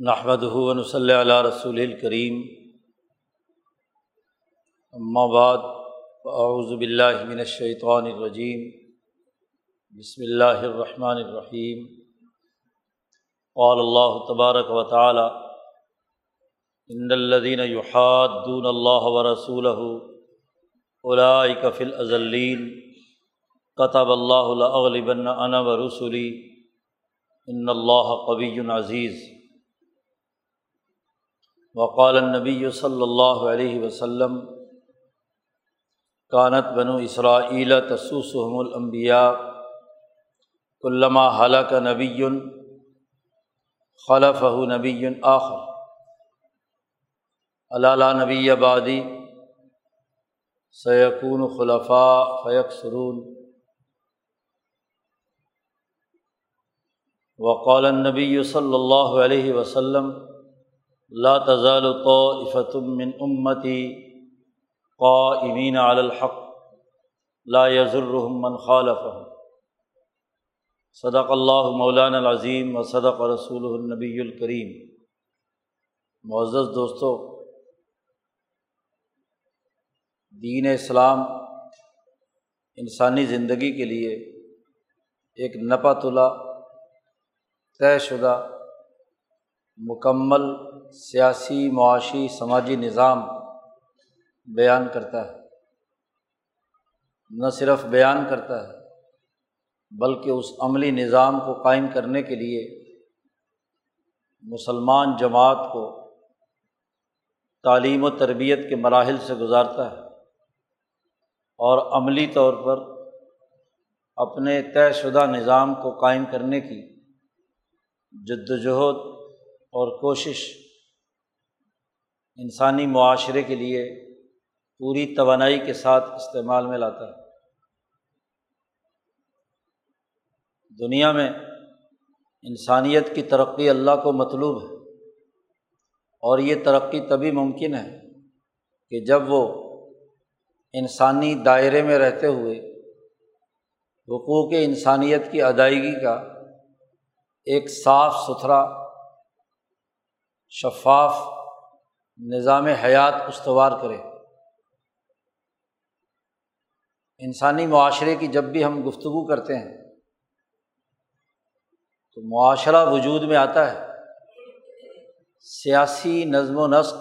نحمد ہُون صلی اللہ رسول الکریم اما بعد اعوذ باللہ من الشیطان الرجیم بسم اللہ الرحمن الرحیم قال اللہ تبارک و تعالی ان الذين يحادون اللہ ورسوله اولئك في الازلین قطب اللہ الاغلبن انا ورسلی ان اللہ قوی عزیز وقال نبی صلی اللہ علیہ وسلم، کانت بنو اسرائیل تسوسحم الانبیاء علامہ حلق نبی خلف نبی آخر۔ علالہ نبی آبادی سیقون خلفاء فیق سرون وقال نبی صلی اللہ علیہ وسلم لا تزال طائفة من امتی قائمین علی الحق، لا يضرهم من خالفهم. صدق اللہ مولانا العظیم و صدق رسول النبی الکریم معزز دوستو، دین اسلام انسانی زندگی کے لیے ایک نپا تلا، طے شدہ، مکمل سیاسی معاشی سماجی نظام بیان کرتا ہے۔ نہ صرف بیان کرتا ہے، بلکہ اس عملی نظام کو قائم کرنے کے لیے مسلمان جماعت کو تعلیم و تربیت کے مراحل سے گزارتا ہے اور عملی طور پر اپنے طے شدہ نظام کو قائم کرنے کی جد وجہد اور کوشش انسانی معاشرے کے لیے پوری توانائی کے ساتھ استعمال میں لاتا ہے۔ دنیا میں انسانیت کی ترقی اللہ کو مطلوب ہے اور یہ ترقی تبھی ممکن ہے کہ جب وہ انسانی دائرے میں رہتے ہوئے حقوق انسانیت کی ادائیگی کا ایک صاف ستھرا شفاف نظام حیات استوار کرے۔ انسانی معاشرے کی جب بھی ہم گفتگو کرتے ہیں، تو معاشرہ وجود میں آتا ہے۔ سیاسی نظم و نسق،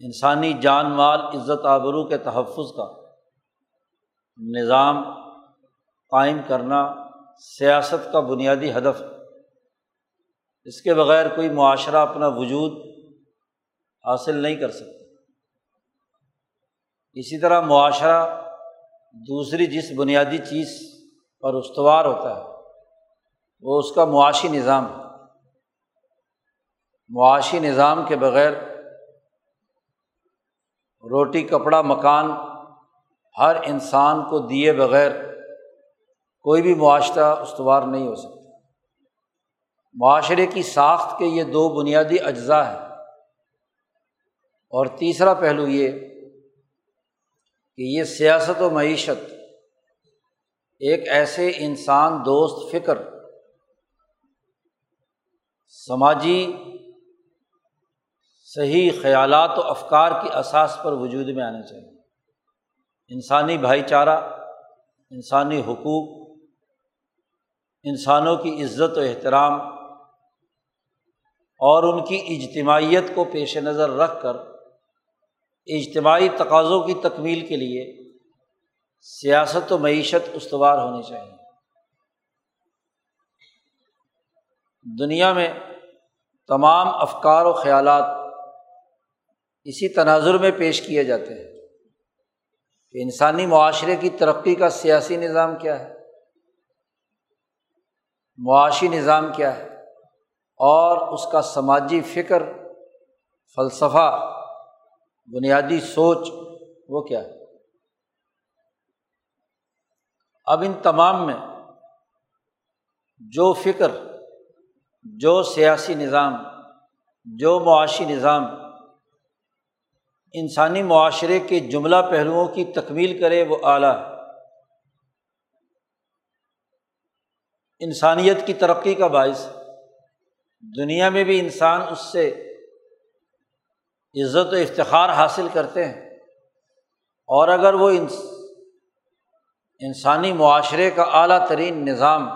انسانی جان مال، عزت آبرو کے تحفظ کا نظام قائم کرنا، سیاست کا بنیادی ہدف۔ اس کے بغیر کوئی معاشرہ اپنا وجود حاصل نہیں کر سکتا۔ اسی طرح معاشرہ دوسری جس بنیادی چیز پر استوار ہوتا ہے، وہ اس کا معاشی نظام ہے۔ معاشی نظام کے بغیر روٹی، کپڑا، مکان، ہر انسان کو دیے بغیر کوئی بھی معاشرہ استوار نہیں ہو سکتا۔ معاشرے کی ساخت کے یہ دو بنیادی اجزاء ہیں۔ اور تیسرا پہلو یہ کہ یہ سیاست و معیشت ایک ایسے انسان، دوست، فکر، سماجی، صحیح خیالات و افکار کی اساس پر وجود میں آنے چاہیے۔ انسانی بھائی چارہ، انسانی حقوق، انسانوں کی عزت و احترام اور ان کی اجتماعیت کو پیش نظر رکھ کر اجتماعی تقاضوں کی تکمیل کے لیے سیاست و معیشت استوار ہونی چاہیے۔ دنیا میں تمام افکار و خیالات اسی تناظر میں پیش کیے جاتے ہیں کہ انسانی معاشرے کی ترقی کا سیاسی نظام کیا ہے؟ معاشی نظام کیا ہے؟ اور اس کا سماجی فکر، فلسفہ، بنیادی سوچ، وہ کیا ہے؟ اب ان تمام میں جو فکر، جو سیاسی نظام، جو معاشی نظام انسانی معاشرے کے جملہ پہلوؤں کی تکمیل کرے، وہ اعلیٰ انسانیت کی ترقی کا باعث۔ دنیا میں بھی انسان اس سے عزت و افتخار حاصل کرتے ہیں اور اگر وہ انسانی معاشرے کا اعلیٰ ترین نظام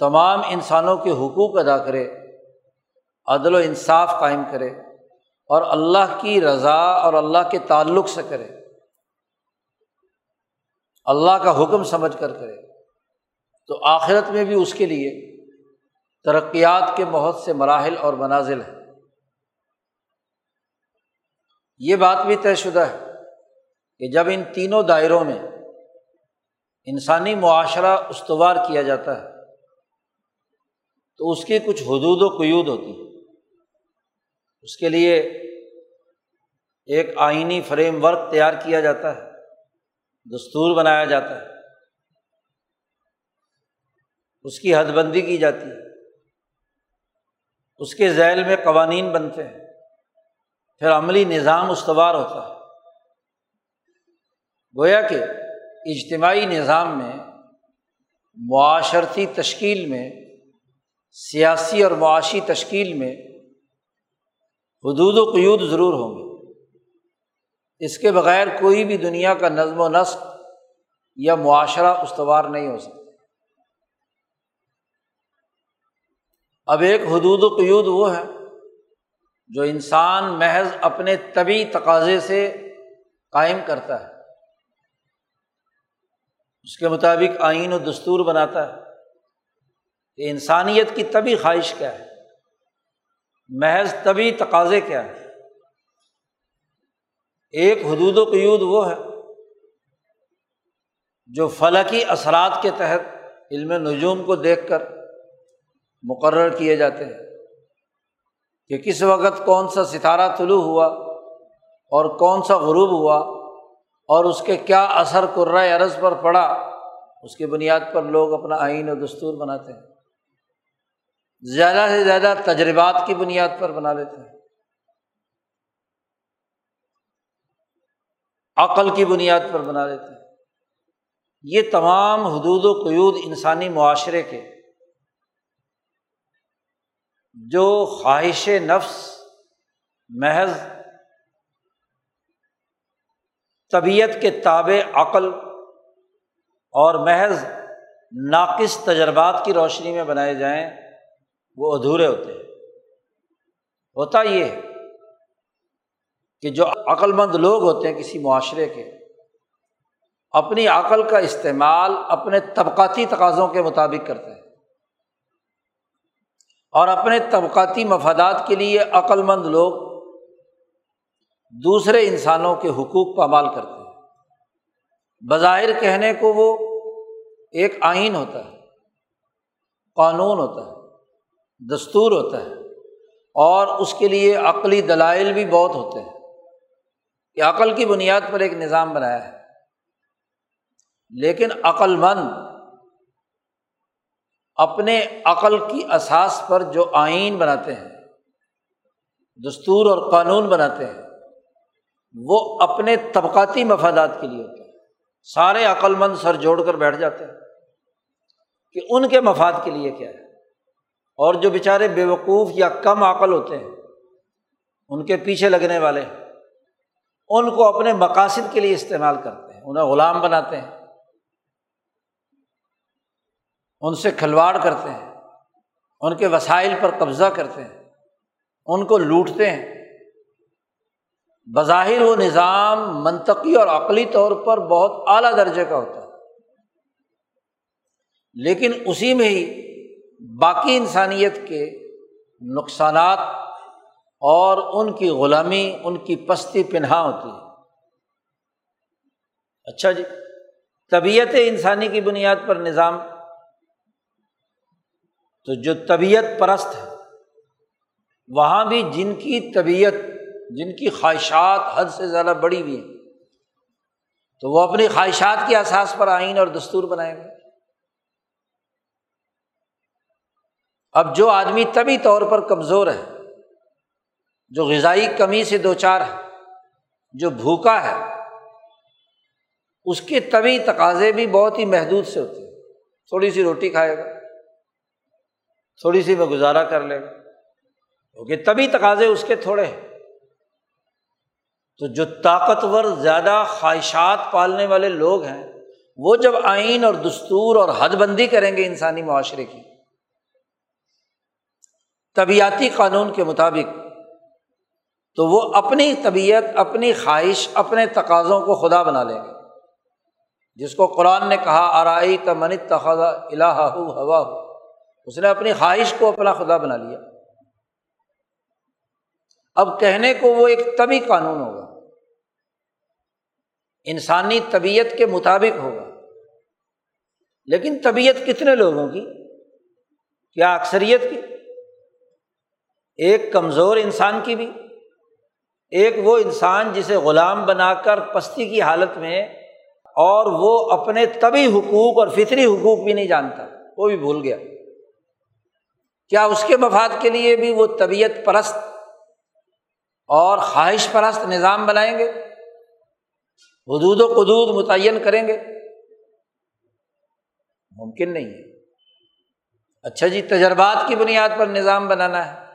تمام انسانوں کے حقوق ادا کرے، عدل و انصاف قائم کرے اور اللہ کی رضا اور اللہ کے تعلق سے کرے، اللہ کا حکم سمجھ کر کرے، تو آخرت میں بھی اس کے لیے ترقیات کے بہت سے مراحل اور منازل ہیں۔ یہ بات بھی طے شدہ ہے کہ جب ان تینوں دائروں میں انسانی معاشرہ استوار کیا جاتا ہے، تو اس کی کچھ حدود و قیود ہوتی ہے اس کے لیے ایک آئینی فریم ورک تیار کیا جاتا ہے، دستور بنایا جاتا ہے۔ اس کی حد بندی کی جاتی ہے۔ اس کے ذیل میں قوانین بنتے ہیں۔ پھر عملی نظام استوار ہوتا ہے۔ گویا کہ اجتماعی نظام میں، معاشرتی تشکیل میں، سیاسی اور معاشی تشکیل میں حدود و قیود ضرور ہوں گے۔ اس کے بغیر کوئی بھی دنیا کا نظم و نسق یا معاشرہ استوار نہیں ہو سکتا۔ اب ایک حدود و قیود وہ ہے جو انسان محض اپنے طبی تقاضے سے قائم کرتا ہے۔ اس کے مطابق آئین و دستور بناتا ہے کہ انسانیت کی طبی خواہش کیا ہے، محض طبی تقاضے کیا ہے ایک حدود و قیود وہ ہے جو فلکی اثرات کے تحت علم نجوم کو دیکھ کر مقرر کیے جاتے ہیں کہ کس وقت کون سا ستارہ طلوع ہوا اور کون سا غروب ہوا اور اس کے کیا اثر قرۂۂ عرض پر پڑا، اس کی بنیاد پر لوگ اپنا آئین و دستور بناتے ہیں۔ زیادہ سے زیادہ تجربات کی بنیاد پر بنا لیتے ہیں۔ عقل کی بنیاد پر بنا لیتے ہیں۔ یہ تمام حدود و قیود انسانی معاشرے کے جو خواہش نفس، محض طبیعت کے تابع عقل اور محض ناقص تجربات کی روشنی میں بنائے جائیں، وہ ادھورے ہوتے ہیں۔ ہوتا یہ ہے کہ جو عقلمند لوگ ہوتے ہیں کسی معاشرے کے، اپنی عقل کا استعمال اپنے طبقاتی تقاضوں کے مطابق کرتے ہیں۔ اور اپنے طبقاتی مفادات کے لیے عقلمند لوگ دوسرے انسانوں کے حقوق پامال کرتے ہیں۔ بظاہر کہنے کو وہ ایک آئین ہوتا ہے، قانون ہوتا ہے، دستور ہوتا ہے، اور اس کے لیے عقلی دلائل بھی بہت ہوتے ہیں کہ عقل کی بنیاد پر ایک نظام بنایا ہے۔ لیکن عقل مند اپنے عقل کی اساس پر جو آئین بناتے ہیں، دستور اور قانون بناتے ہیں، وہ اپنے طبقاتی مفادات کے لیے ہوتے ہیں۔ سارے عقل مند سر جوڑ کر بیٹھ جاتے ہیں کہ ان کے مفاد کے لیے کیا ہے۔ اور جو بیچارے بے وقوف یا کم عقل ہوتے ہیں، ان کے پیچھے لگنے والے ان کو اپنے مقاصد کے لیے استعمال کرتے ہیں، انہیں غلام بناتے ہیں۔ ان سے کھلواڑ کرتے ہیں، ان کے وسائل پر قبضہ کرتے ہیں، ان کو لوٹتے ہیں۔ بظاہر وہ نظام منطقی اور عقلی طور پر بہت اعلیٰ درجے کا ہوتا ہے۔ لیکن اسی میں ہی باقی انسانیت کے نقصانات اور ان کی غلامی، ان کی پستی پنہا ہوتی ہے۔ اچھا جی طبیعت انسانی کی بنیاد پر نظام تو جو طبیعت پرست ہے، وہاں بھی جن کی طبیعت، جن کی خواہشات حد سے زیادہ بڑی ہوئی ہیں، تو وہ اپنی خواہشات کے احساس پر آئین اور دستور بنائیں گے۔ اب جو آدمی طبی طور پر کمزور ہے، جو غذائی کمی سے دو چار ہے، جو بھوکا ہے، اس کے طبی تقاضے بھی بہت ہی محدود سے ہوتے ہیں۔ تھوڑی سی روٹی کھائے گا۔ تھوڑی سی میں گزارا کر لے گا کیونکہ تبھی تقاضے اس کے تھوڑے ہیں۔ تو جو طاقتور زیادہ خواہشات پالنے والے لوگ ہیں، وہ جب آئین اور دستور اور حد بندی کریں گے انسانی معاشرے کی، طبیعتی قانون کے مطابق، تو وہ اپنی طبیعت، اپنی خواہش، اپنے تقاضوں کو خدا بنا لیں گے۔ جس کو قرآن نے کہا آرائی تمن تخذ الہ ہوا ہو۔ اس نے اپنی خواہش کو اپنا خدا بنا لیا۔ اب کہنے کو وہ ایک طبی قانون ہوگا۔ انسانی طبیعت کے مطابق ہوگا۔ لیکن طبیعت کتنے لوگوں کی؟ کیا اکثریت کی؟ ایک کمزور انسان کی بھی۔ ایک وہ انسان جسے غلام بنا کر پستی کی حالت میں اور وہ اپنے طبی حقوق اور فطری حقوق بھی نہیں جانتا۔ وہ بھی بھول گیا۔ کیا اس کے مفاد کے لیے بھی وہ طبیعت پرست اور خواہش پرست نظام بنائیں گے؟ حدود و قدود متعین کریں گے؟ ممکن نہیں ہے۔ اچھا جی تجربات کی بنیاد پر نظام بنانا ہے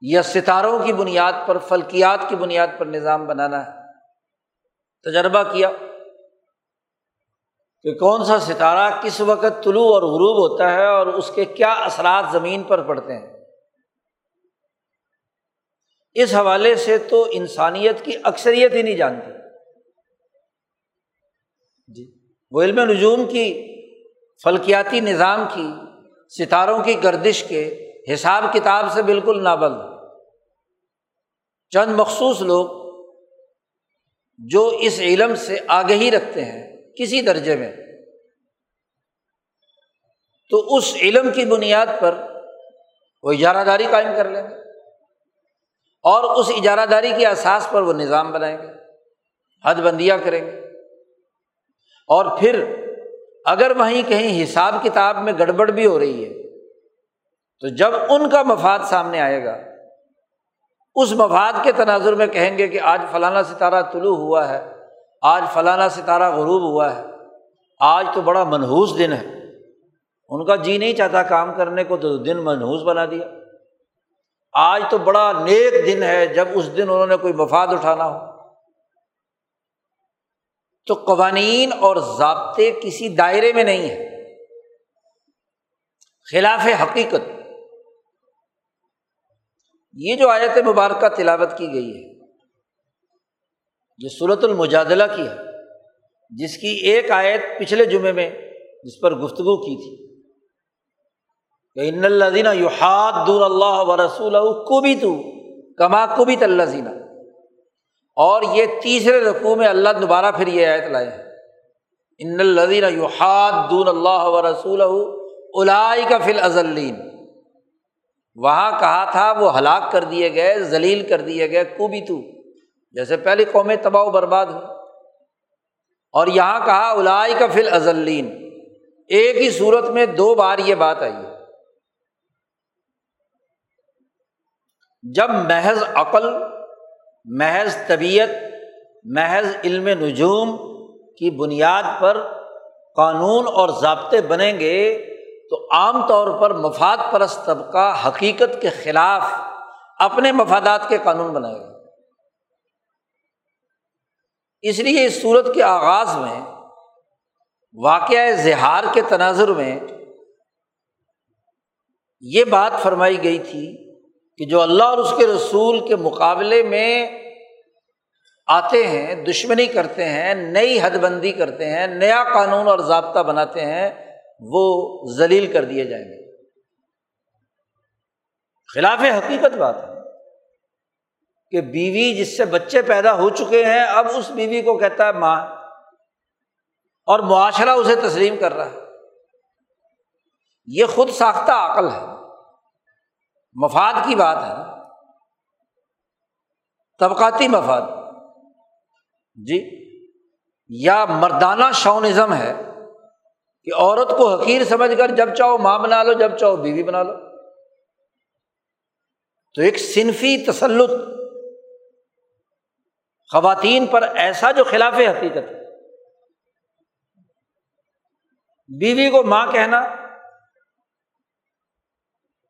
یا ستاروں کی بنیاد پر، فلکیات کی بنیاد پر نظام بنانا ہے؟ تجربہ کیا۔ کہ کون سا ستارہ کس وقت طلوع اور غروب ہوتا ہے اور اس کے کیا اثرات زمین پر پڑتے ہیں؟ اس حوالے سے تو انسانیت کی اکثریت ہی نہیں جانتی جی۔ وہ علم نجوم کی، فلکیاتی نظام کی، ستاروں کی گردش کے حساب کتاب سے بالکل نابلد چند مخصوص لوگ جو اس علم سے آگہی رکھتے ہیں۔ کسی درجے میں۔ تو اس علم کی بنیاد پر وہ اجارہ داری قائم کر لیں گے اور اس اجارہ داری کے احساس پر وہ نظام بنائیں گے، حد بندیاں کریں گے۔ اور پھر اگر وہیں کہیں حساب کتاب میں گڑبڑ بھی ہو رہی ہے، تو جب ان کا مفاد سامنے آئے گا، اس مفاد کے تناظر میں کہیں گے کہ آج فلانا ستارہ طلوع ہوا ہے آج فلانا ستارہ غروب ہوا ہے۔ آج تو بڑا منحوس دن ہے۔ ان کا جی نہیں چاہتا کام کرنے کو، تو دن منحوس بنا دیا۔ آج تو بڑا نیک دن ہے، جب اس دن انہوں نے کوئی مفاد اٹھانا ہو۔ تو قوانین اور ضابطے کسی دائرے میں نہیں ہے خلاف حقیقت۔ یہ جو آیت مبارکہ تلاوت کی گئی ہے یہ صورت المجادلہ کی ہے، جس کی ایک آیت پچھلے جمعے میں جس پر گفتگو کی تھی۔ کہ ان الدینہ یوحاد دور اللہ و رسول کو بھی تو کما کو بھی تلزینہ اور یہ تیسرے رقوع میں اللہ دوبارہ پھر یہ آیت لائے ہیں۔ ان الدینہ یوحاد دون اللہ و رسول الائی کا فل ازلین وہاں کہا تھا، وہ ہلاک کر دیے گئے، ذلیل کر دیے گئے کو بھی تو جیسے پہلی قومیں تباہ و برباد ہوئی اور یہاں کہا الائی کا فل ازلین ایک ہی صورت میں دو بار یہ بات آئی ہے۔ جب محض عقل، محض طبیعت، محض علم نجوم کی بنیاد پر قانون اور ضابطے بنیں گے، تو عام طور پر مفاد پرست طبقہ حقیقت کے خلاف اپنے مفادات کے قانون بنائے گا۔ اس لیے اس صورت کے آغاز میں، واقعہ زہار کے تناظر میں یہ بات فرمائی گئی تھی کہ جو اللہ اور اس کے رسول کے مقابلے میں آتے ہیں، دشمنی کرتے ہیں، نئی حد بندی کرتے ہیں، نیا قانون اور ضابطہ بناتے ہیں، وہ ذلیل کر دیے جائیں گے۔ خلاف حقیقت بات ہے۔ کہ بیوی جس سے بچے پیدا ہو چکے ہیں، اب اس بیوی کو کہتا ہے ماں، اور معاشرہ اسے تسلیم کر رہا ہے۔ یہ خود ساختہ عقل ہے۔ مفاد کی بات ہے۔ طبقاتی مفاد۔ جی یا مردانہ شونزم ہے کہ عورت کو حقیر سمجھ کر جب چاہو ماں بنا لو، جب چاہو بیوی بنا لو۔ تو ایک صنفی تسلط خواتین پر ایسا جو خلاف حقیقت ہے۔ بیوی کو ماں کہنا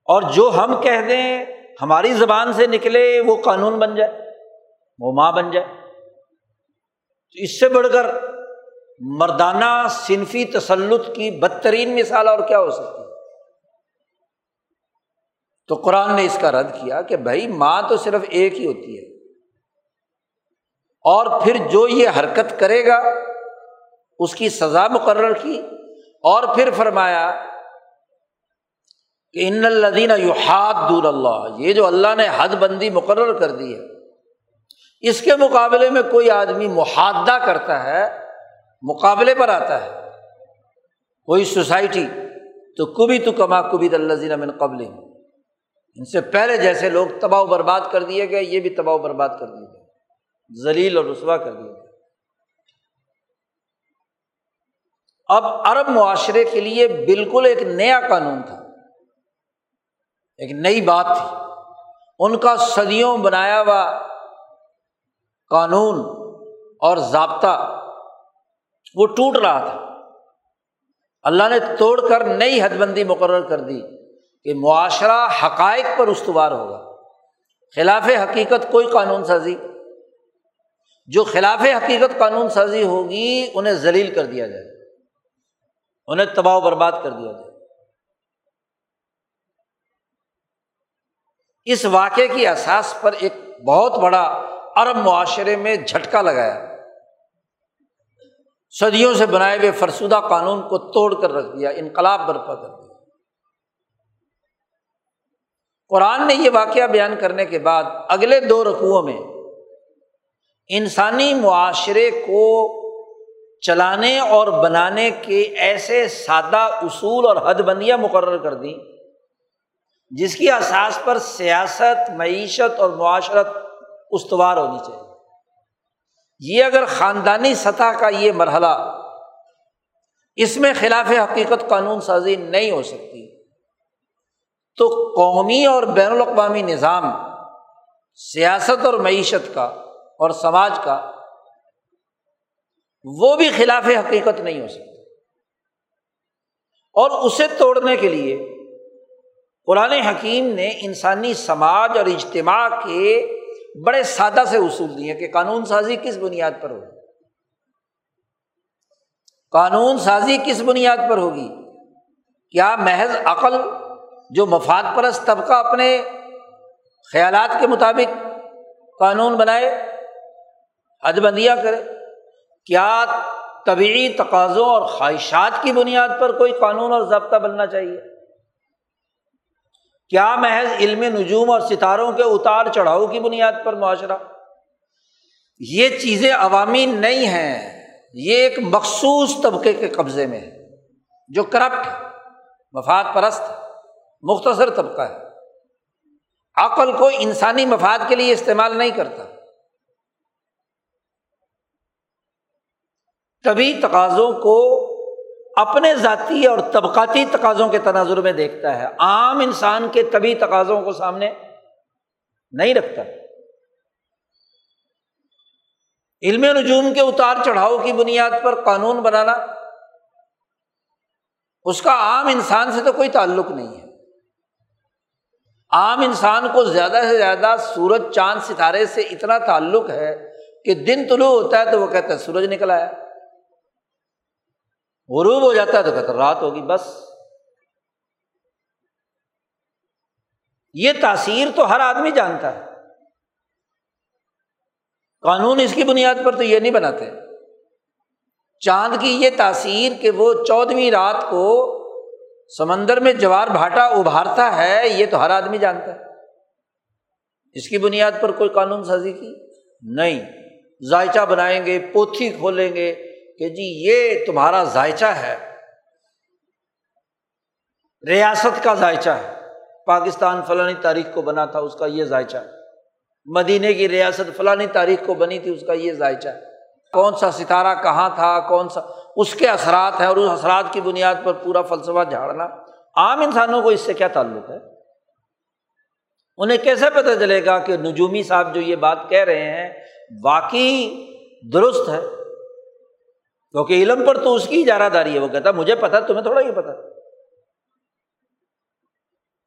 اور جو ہم کہہ دیں ہماری زبان سے نکلے وہ قانون بن جائے، وہ ماں بن جائے۔ تو اس سے بڑھ کر مردانہ صنفی تسلط کی بدترین مثال اور کیا ہو سکتی تو قرآن نے اس کا رد کیا کہ بھائی ماں تو صرف ایک ہی ہوتی ہے۔ اور پھر جو یہ حرکت کرے گا، اس کی سزا مقرر کی۔ اور پھر فرمایا کہ ان الدین یو دور اللہ، یہ جو اللہ نے حد بندی مقرر کر دی ہے، اس کے مقابلے میں کوئی آدمی محادہ کرتا ہے، مقابلے پر آتا ہے، کوئی سوسائٹی، تو کبھی تو کما کبھی اللہ من قبل ان سے پہلے جیسے لوگ تباہ و برباد کر دیے گئے، یہ بھی تباہ و برباد کر دیے گئے۔ ذلیل اور رسوا کر دیا اب عرب معاشرے کے لیے بالکل ایک نیا قانون تھا۔ ایک نئی بات تھی۔ ان کا صدیوں بنایا ہوا قانون اور ضابطہ وہ ٹوٹ رہا تھا۔ اللہ نے توڑ کر نئی حد بندی مقرر کر دی کہ معاشرہ حقائق پر استوار ہوگا۔ خلاف حقیقت کوئی قانون سازی جو خلاف حقیقت قانون سازی ہوگی، انہیں ذلیل کر دیا جائے انہیں تباہ و برباد کر دیا جائے اس واقعے کی احساس پر ایک بہت بڑا عرب معاشرے میں جھٹکا لگایا۔ صدیوں سے بنائے ہوئے فرسودہ قانون کو توڑ کر رکھ دیا، انقلاب برپا کر دیا۔ قرآن نے یہ واقعہ بیان کرنے کے بعد اگلے دو رقوؤں میں انسانی معاشرے کو چلانے اور بنانے کے ایسے سادہ اصول اور حد بندیاں مقرر کر دیں، جس کی احساس پر سیاست، معیشت اور معاشرت استوار ہونی چاہیے۔ یہ اگر خاندانی سطح کا یہ مرحلہ اس میں خلاف حقیقت قانون سازی نہیں ہو سکتی، تو قومی اور بین الاقوامی نظام، سیاست اور معیشت کا اور سماج کا، وہ بھی خلاف حقیقت نہیں ہو سکتا۔ اور اسے توڑنے کے لیے قرآن حکیم نے انسانی سماج اور اجتماع کے بڑے سادہ سے اصول دیے کہ قانون سازی کس بنیاد پر ہوگی۔ قانون سازی کس بنیاد پر ہوگی؟ کیا محض عقل جو مفاد پرست طبقہ اپنے خیالات کے مطابق قانون بنائے؟ حد بندیاں کرے۔ کیا طبعی تقاضوں اور خواہشات کی بنیاد پر کوئی قانون اور ضابطہ بننا چاہیے؟ کیا محض علم نجوم اور ستاروں کے اتار چڑھاؤ کی بنیاد پر معاشرہ؟ یہ چیزیں عوامی نہیں ہیں، یہ ایک مخصوص طبقے کے قبضے میں ہے جو کرپٹ مفاد پرست مختصر طبقہ ہے۔ عقل کو انسانی مفاد کے لیے استعمال نہیں کرتا۔ طبی تقاضوں کو اپنے ذاتی اور طبقاتی تقاضوں کے تناظر میں دیکھتا ہے۔ عام انسان کے طبی تقاضوں کو سامنے نہیں رکھتا۔ علم نجوم کے اتار چڑھاؤ کی بنیاد پر قانون بنانا، اس کا عام انسان سے تو کوئی تعلق نہیں ہے۔ عام انسان کو زیادہ سے زیادہ سورج، چاند، ستارے سے اتنا تعلق ہے کہ دن طلوع ہوتا ہے تو وہ کہتا ہے، سورج نکل آیا۔ غروب ہو جاتا ہے تو کہتا رات ہوگی، بس۔ یہ تاثیر تو ہر آدمی جانتا ہے۔ قانون اس کی بنیاد پر تو یہ نہیں بناتے۔ چاند کی یہ تاثیر کہ وہ چودہویں رات کو سمندر میں جوار بھاٹا ابھارتا ہے، یہ تو ہر آدمی جانتا ہے۔ اس کی بنیاد پر کوئی قانون سازی کی؟ نہیں۔ ذائچہ بنائیں گے، پوتھی کھولیں گے کہ جی یہ تمہارا ذائچہ ہے، ریاست کا ذائچہ ہے۔ پاکستان فلانی تاریخ کو بنا تھا، اس کا یہ ذائچہ مدینے کی ریاست فلانی تاریخ کو بنی تھی، اس کا یہ ذائچہ کون سا ستارہ کہاں تھا، کون سا، اس کے اثرات ہیں اور اس اثرات کی بنیاد پر پورا فلسفہ جھاڑنا۔ عام انسانوں کو اس سے کیا تعلق ہے؟ انہیں کیسے پتہ چلے گا کہ نجومی صاحب جو یہ بات کہہ رہے ہیں، واقعی درست ہے؟ کیونکہ علم پر تو اس کی اجارہ داری ہے، وہ کہتا مجھے پتا، تمہیں تھوڑا یہ پتا۔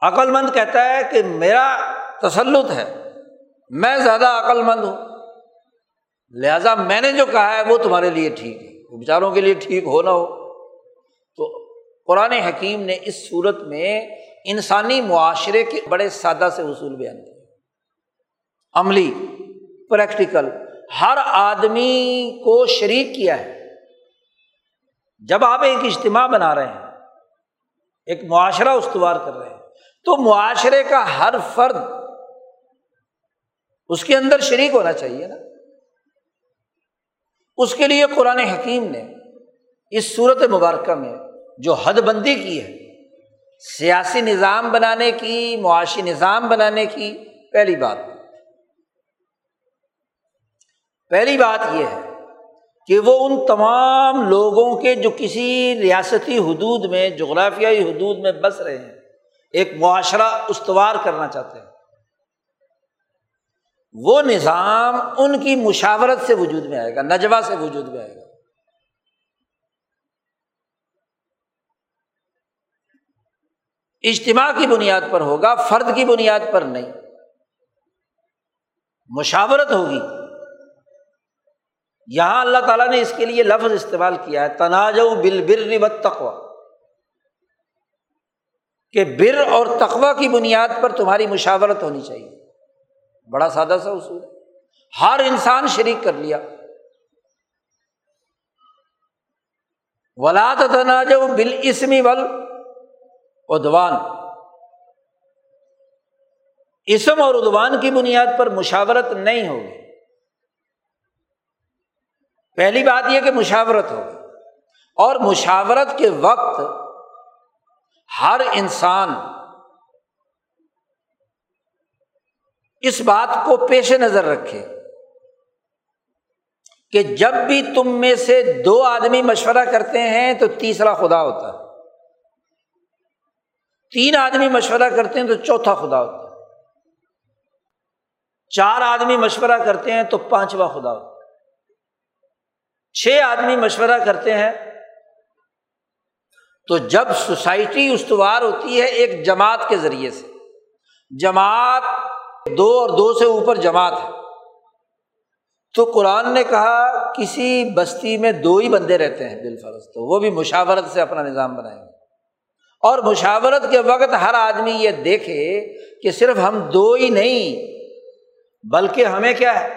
عقل مند کہتا ہے کہ میرا تسلط ہے، میں زیادہ عقل مند ہوں۔ لہذا میں نے جو کہا ہے، وہ تمہارے لیے ٹھیک ہے۔ بیچاروں کے لیے ٹھیک ہو نہ ہو۔ تو قرآن حکیم نے اس صورت میں انسانی معاشرے کے بڑے سادہ سے اصول بیان کیے۔ عملی، پریکٹیکل، ہر آدمی کو شریک کیا ہے۔ جب آپ ایک اجتماع بنا رہے ہیں، ایک معاشرہ استوار کر رہے ہیں، تو معاشرے کا ہر فرد اس کے اندر شریک ہونا چاہیے نا۔ اس کے لیے قرآن حکیم نے اس صورت مبارکہ میں جو حد بندی کی ہے، سیاسی نظام بنانے کی، معاشی نظام بنانے کی، پہلی بات۔ پہلی بات یہ ہے کہ وہ ان تمام لوگوں کے جو کسی ریاستی حدود میں، جغرافیائی حدود میں بس رہے ہیں، ایک معاشرہ استوار کرنا چاہتے ہیں۔ وہ نظام ان کی مشاورت سے وجود میں آئے گا نجوا سے وجود میں آئے گا۔ اجتماع کی بنیاد پر ہوگا، فرد کی بنیاد پر نہیں۔ مشاورت ہوگی۔ یہاں اللہ تعالیٰ نے اس کے لیے لفظ استعمال کیا ہے تناج بل بر تقوا کہ بر اور تقوا کی بنیاد پر تمہاری مشاورت ہونی چاہیے۔ بڑا سادہ سا اصول ہر انسان شریک کر لیا۔ ولاد تناج بل اسمی ول ادوان اسم اور ادوان کی بنیاد پر مشاورت نہیں ہوگی۔ پہلی بات یہ کہ مشاورت ہوگی اور مشاورت کے وقت ہر انسان اس بات کو پیش نظر رکھے کہ جب بھی تم میں سے دو آدمی مشورہ کرتے ہیں تو تیسرا خدا ہوتا ہے۔ تین آدمی مشورہ کرتے ہیں تو چوتھا خدا ہوتا ہے۔ چار آدمی مشورہ کرتے ہیں تو پانچواں خدا ہوتا ہے۔ چھ آدمی مشورہ کرتے ہیں، تو جب سوسائٹی استوار ہوتی ہے ایک جماعت کے ذریعے سے۔ جماعت دو اور دو سے اوپر جماعت ہے۔ تو قرآن نے کہا، کسی بستی میں دو ہی بندے رہتے ہیں بالفرض، تو وہ بھی مشاورت سے اپنا نظام بنائیں گے۔ اور مشاورت کے وقت ہر آدمی یہ دیکھے کہ صرف ہم دو ہی نہیں، بلکہ ہمیں کیا ہے؟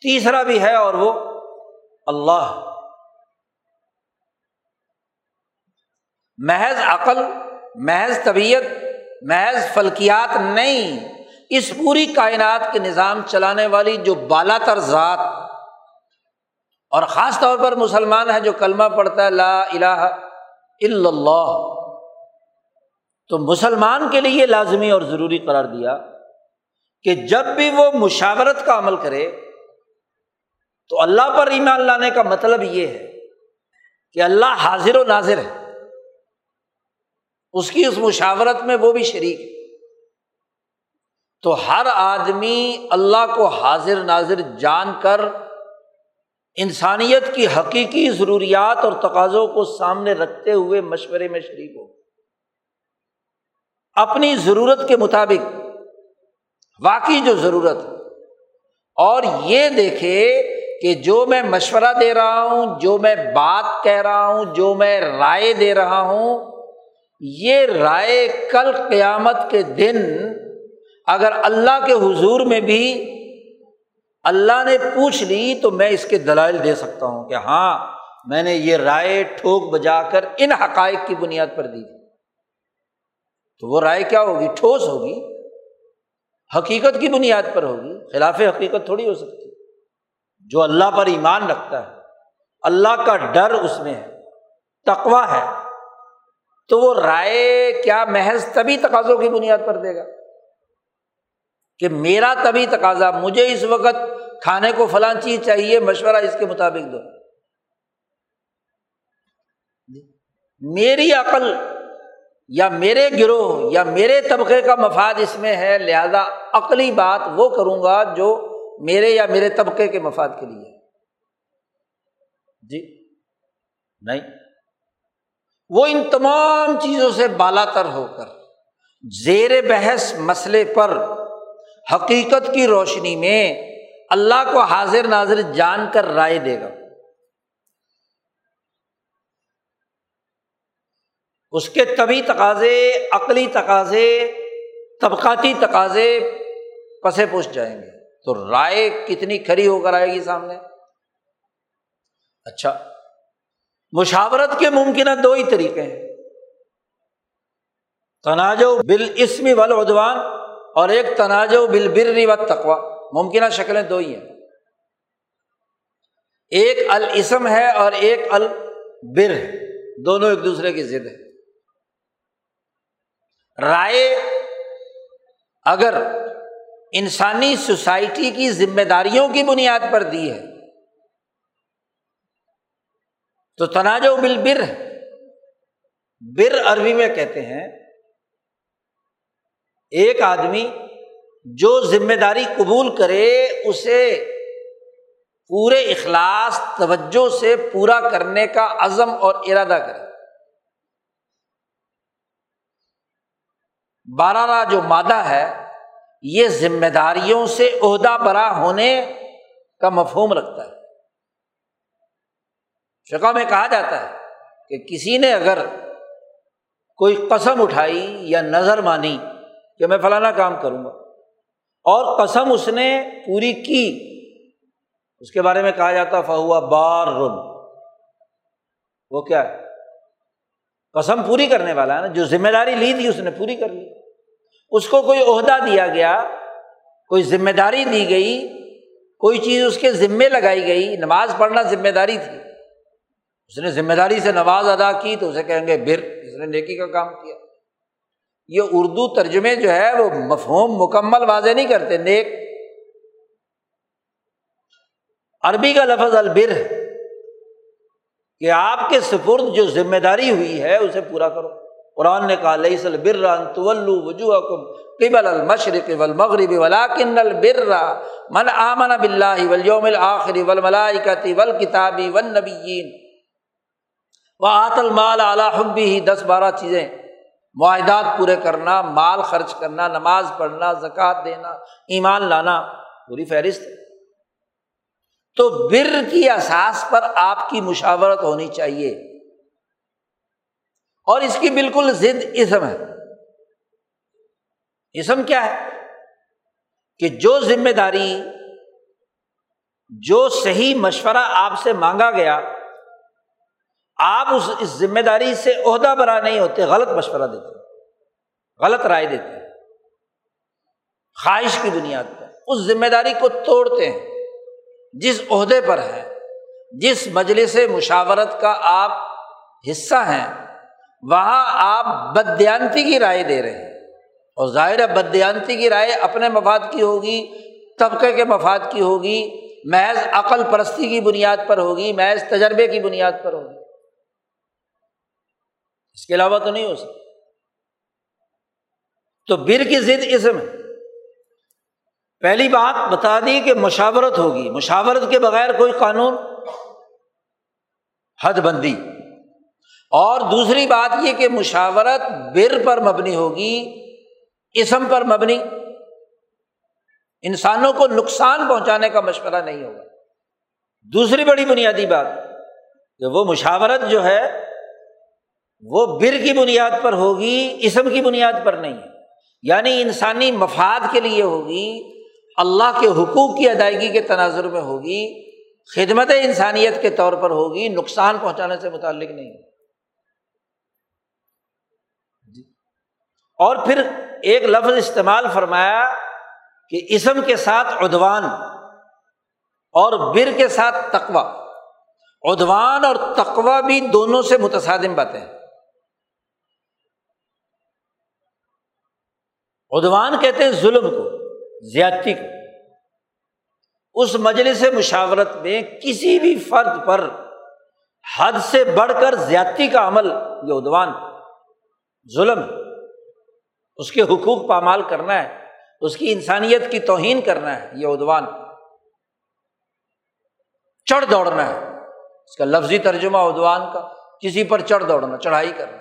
تیسرا بھی ہے اور وہ۔ اللہ۔ محض عقل، محض طبیعت، محض فلکیات نہیں۔ اس پوری کائنات کے نظام چلانے والی جو بالا تر ذات اور خاص طور پر مسلمان ہے جو کلمہ پڑھتا ہے لا الہ الا اللہ۔ تو مسلمان کے لیے لازمی اور ضروری قرار دیا کہ جب بھی وہ مشاورت کا عمل کرے تو اللہ پر ایمان لانے کا مطلب یہ ہے کہ اللہ حاضر و ناظر ہے۔ اس کی اس مشاورت میں وہ بھی شریک ہے۔ تو ہر آدمی اللہ کو حاضر ناظر جان کر انسانیت کی حقیقی ضروریات اور تقاضوں کو سامنے رکھتے ہوئے مشورے میں شریک ہو۔ اپنی ضرورت کے مطابق، واقعی جو ضرورت اور یہ دیکھے کہ جو میں مشورہ دے رہا ہوں، جو میں بات کہہ رہا ہوں، جو میں رائے دے رہا ہوں، یہ رائے کل قیامت کے دن اگر اللہ کے حضور میں بھی اللہ نے پوچھ لی تو میں اس کے دلائل دے سکتا ہوں کہ ہاں میں نے یہ رائے ٹھوک بجا کر ان حقائق کی بنیاد پر دی تو وہ رائے کیا ہوگی؟ ٹھوس ہوگی، حقیقت کی بنیاد پر ہوگی، خلاف حقیقت تھوڑی ہو سکتی۔ جو اللہ پر ایمان رکھتا ہے، اللہ کا ڈر اس میں ہے تقوا ہے۔ تو وہ رائے کیا محض تبھی تقاضوں کی بنیاد پر دے گا؟ کہ میرا تبھی تقاضا، مجھے اس وقت کھانے کو فلاں چیز چاہیے، مشورہ اس کے مطابق دو۔ میری عقل یا میرے گروہ یا میرے طبقے کا مفاد اس میں ہے، لہذا عقلی بات وہ کروں گا جو میرے یا میرے طبقے کے مفاد کے لیے۔ جی نہیں۔ وہ ان تمام چیزوں سے بالا تر ہو کر زیر بحث مسئلے پر حقیقت کی روشنی میں اللہ کو حاضر ناظر جان کر رائے دے گا۔ اس کے طبی تقاضے، عقلی تقاضے، طبقاتی تقاضے پسے پوچھ جائیں گے۔ تو رائے کتنی کھری ہو کر آئے گی سامنے؟ اچھا مشاورت کے ممکنہ دو ہی طریقے ہیں۔ تناج بال اسمی ودوان اور ایک تناج بل بر و تقوا ممکنہ شکلیں دو ہی ہیں۔ ایک الاسم ہے اور ایک البر، دونوں ایک دوسرے کی ضد ہے رائے اگر انسانی سوسائٹی کی ذمہ داریوں کی بنیاد پر دی ہے۔ تو تناز و بل بر بر عربی میں کہتے ہیں، ایک آدمی جو ذمہ داری قبول کرے، اسے پورے اخلاص، توجہ سے پورا کرنے کا عزم اور ارادہ کرے۔ بارہ جو مادہ ہے یہ ذمہ داریوں سے عہدہ برا ہونے کا مفہوم رکھتا ہے۔ شکا میں کہا جاتا ہے کہ کسی نے اگر کوئی قسم اٹھائی یا نظر مانی کہ میں فلانا کام کروں گا اور قسم اس نے پوری کی، اس کے بارے میں کہا جاتا فہوا بار رن وہ کیا ہے؟ قسم پوری کرنے والا ہے نا، جو ذمہ داری لی تھی اس نے پوری کر لی۔ اس کو کوئی عہدہ دیا گیا، کوئی ذمہ داری دی گئی، کوئی چیز اس کے ذمے لگائی گئی، نماز پڑھنا ذمہ داری تھی۔ اس نے ذمہ داری سے نماز ادا کی تو اسے کہیں گے بر اس نے نیکی کا کام کیا۔ یہ اردو ترجمے جو ہے وہ مفہوم مکمل واضح نہیں کرتے، نیک۔ عربی کا لفظ البر، کہ آپ کے سپرد جو ذمہ داری ہوئی ہے، اسے پورا کرو۔ قرآن نے کہا لئی سل بران طلو وجوہ کم قبل المشرق والمغرب ولاکن البرا من آمن بلّہ ولیوم الآخری والملائکتی والکتابی والنبیین۔ و آت المال اعلیٰ حبی ہی دس بارہ چیزیں۔ معاہدات پورے کرنا، مال خرچ کرنا، نماز پڑھنا، زکوٰۃ دینا، ایمان لانا، پوری فہرست۔ تو بر کی اساس پر آپ کی مشاورت ہونی چاہیے۔ اور اس کی بالکل ضد اسم ہے۔ اسم کیا ہے؟ کہ جو ذمہ داری، جو صحیح مشورہ آپ سے مانگا گیا، آپ اس اس ذمہ داری سے عہدہ برا نہیں ہوتے، غلط مشورہ دیتے، غلط رائے دیتے۔ خواہش کی بنیاد پہ اس ذمہ داری کو توڑتے ہیں۔ جس عہدے پر ہے، جس مجلس مشاورت کا آپ حصہ ہیں وہاں آپ بدیانتی کی رائے دے رہے ہیں۔ اور ظاہر بدیانتی کی رائے اپنے مفاد کی ہوگی، طبقے کے مفاد کی ہوگی، محض عقل پرستی کی بنیاد پر ہوگی، محض تجربے کی بنیاد پر ہوگی۔ اس کے علاوہ تو نہیں ہو سکتا۔ تو بر کی ضد اسم ہے پہلی بات بتا دی کہ مشاورت ہوگی۔ مشاورت کے بغیر کوئی قانون، حد بندی۔ اور دوسری بات یہ کہ مشاورت بر پر مبنی ہوگی، اسم پر مبنی۔ انسانوں کو نقصان پہنچانے کا مشورہ نہیں ہوگا۔ دوسری بڑی بنیادی بات کہ وہ مشاورت جو ہے، وہ بر کی بنیاد پر ہوگی، اسم کی بنیاد پر نہیں۔ یعنی انسانی مفاد کے لیے ہوگی، اللہ کے حقوق کی ادائیگی کے تناظر میں ہوگی، خدمت انسانیت کے طور پر ہوگی، نقصان پہنچانے سے متعلق نہیں۔ ہوگی اور پھر ایک لفظ استعمال فرمایا کہ اسم کے ساتھ ادوان اور بر کے ساتھ تقوا ادوان اور تقوا بھی دونوں سے متصادم باتیں ادوان کہتے ہیں ظلم کو، زیادتی کو۔ اس مجلس مشاورت میں کسی بھی فرد پر حد سے بڑھ کر زیادتی کا عمل، یہ ادوان ظلم۔ اس کے حقوق پامال کرنا ہے، اس کی انسانیت کی توہین کرنا ہے، یہ ادوان چڑھ دوڑنا ہے۔ اس کا لفظی ترجمہ ادوان کا، کسی پر چڑھ دوڑنا، چڑھائی کرنا۔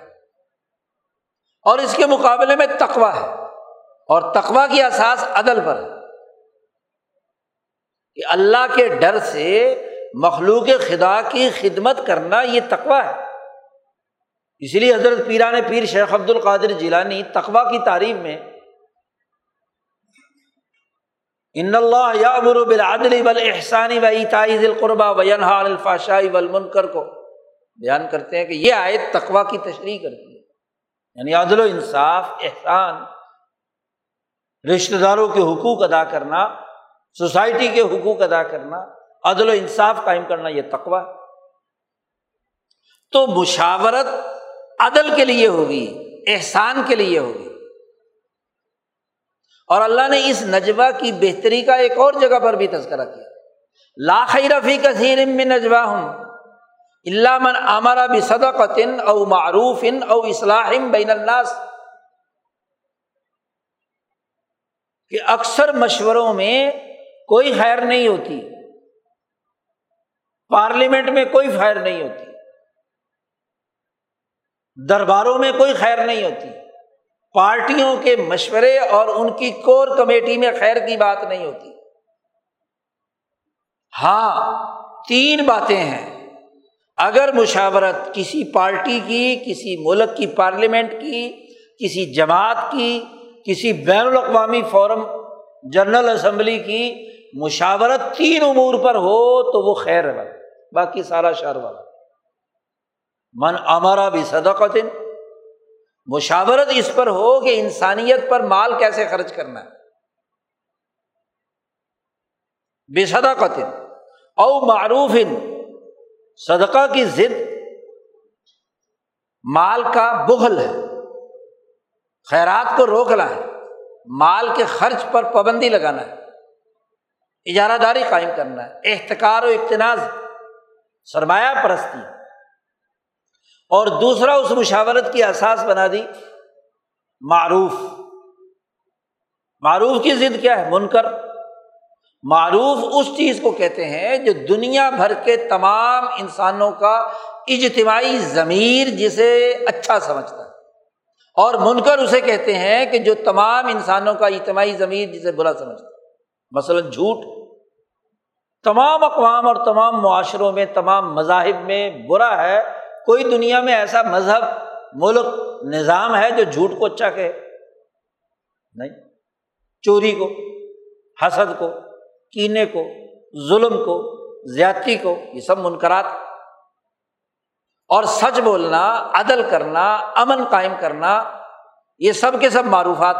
اور اس کے مقابلے میں تقوا ہے۔ اور تقوا کی احساس عدل پر ہے۔ کہ اللہ کے ڈر سے مخلوق خدا کی خدمت کرنا، یہ تقوا ہے۔ اس لیے حضرت پیران پیر شیخ عبد القادر جیلانی تقوا کی تعریف میں ان اللہ یا امر بالعدل بل و عیتائی القربہ و وینحا الفاشائی والمنکر کو بیان کرتے ہیں کہ یہ آیت تقوا کی تشریح کرتی ہے۔ یعنی عدل و انصاف، احسان رشتے داروں کے حقوق ادا کرنا، سوسائٹی کے حقوق ادا کرنا، عدل و انصاف قائم کرنا یہ تقوا تو مشاورت عدل کے لیے ہوگی، احسان کے لیے ہوگی۔ اور اللہ نے اس نجبہ کی بہتری کا ایک اور جگہ پر بھی تذکرہ کیا۔ لاخی رفیع کثیر میں نجبہ ہوں اللہ من امرا بھی صدقن او معروف ان او اصلاح بین الناس۔ کہ اکثر مشوروں میں کوئی خیر نہیں ہوتی۔ پارلیمنٹ میں کوئی خیر نہیں ہوتی۔ درباروں میں کوئی خیر نہیں ہوتی۔ پارٹیوں کے مشورے اور ان کی کور کمیٹی میں خیر کی بات نہیں ہوتی۔ ہاں تین باتیں ہیں۔ اگر مشاورت کسی پارٹی کی، کسی ملک کی پارلیمنٹ کی، کسی جماعت کی، کسی بین الاقوامی فورم، جنرل اسمبلی کی مشاورت تین امور پر ہو تو وہ خیر ہے باقی سارا شہر والا۔ من امارا بھی صدقت مشاورت اس پر ہو کہ انسانیت پر مال کیسے خرچ کرنا ہے۔ بے صدقت او معروف ان صدقہ کی ضد مال کا بغل ہے۔ خیرات کو روکنا ہے۔ مال کے خرچ پر پابندی لگانا ہے۔ اجارہ داری قائم کرنا ہے۔ احتکار و اقتناز، سرمایہ پرستی۔ اور دوسرا اس مشاورت کی احساس بنا دی، معروف۔ معروف کی ضد کیا ہے؟ منکر۔ معروف اس چیز کو کہتے ہیں جو دنیا بھر کے تمام انسانوں کا اجتماعی ضمیر جسے اچھا سمجھتا ہے۔ اور منکر اسے کہتے ہیں کہ جو تمام انسانوں کا اجتماعی ضمیر جسے برا سمجھتا ہے۔ مثلاً جھوٹ۔ تمام اقوام اور تمام معاشروں میں، تمام مذاہب میں برا ہے۔ کوئی دنیا میں ایسا مذہب، ملک، نظام ہے جو جھوٹ کو اچھا کہے؟ نہیں۔ چوری کو، حسد کو، کینے کو، ظلم کو، زیادتی کو، یہ سب منقرات اور سچ بولنا، عدل کرنا، امن قائم کرنا، یہ سب کے سب معروفات۔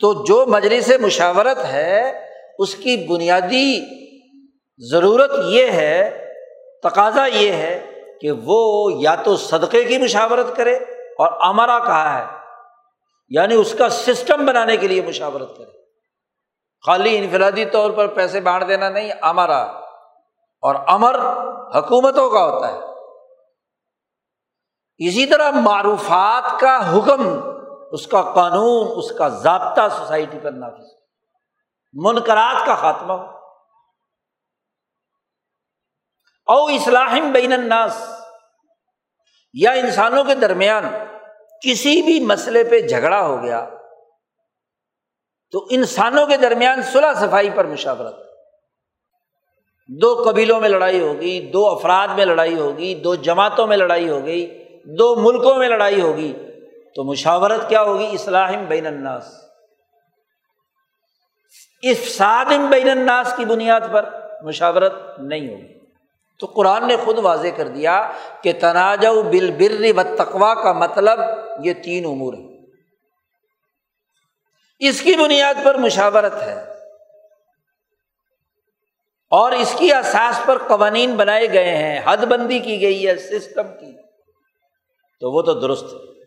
تو جو مجلس مشاورت ہے، اس کی بنیادی ضرورت یہ ہے، تقاضا یہ ہے کہ وہ یا تو صدقے کی مشاورت کرے اور امرا کہا ہے یعنی اس کا سسٹم بنانے کے لیے مشاورت کرے۔ خالی انفرادی طور پر پیسے بانٹ دینا نہیں امرا اور امر حکومتوں کا ہوتا ہے۔ اسی طرح معروفات کا حکم، اس کا قانون، اس کا ضابطہ سوسائٹی پر نافذ۔ منقرات کا خاتمہ۔ ہو او اصلاحم بین الناس، یا انسانوں کے درمیان کسی بھی مسئلے پہ جھگڑا ہو گیا، تو انسانوں کے درمیان صلاح صفائی پر مشاورت۔ دو قبیلوں میں لڑائی ہوگی، دو افراد میں لڑائی ہوگی، دو جماعتوں میں لڑائی ہو گئی دو ملکوں میں لڑائی ہوگی، تو مشاورت کیا ہوگی؟ اصلاحم بین الناس۔ افسادم بین الناس کی بنیاد پر مشاورت نہیں ہوگی۔ تو قرآن نے خود واضح کر دیا کہ تناج بل بر و تقوا کا مطلب یہ تین امور ہے اس کی بنیاد پر مشاورت ہے۔ اور اس کی احساس پر قوانین بنائے گئے ہیں۔ حد بندی کی گئی ہے، سسٹم کی۔ تو وہ تو درست ہے۔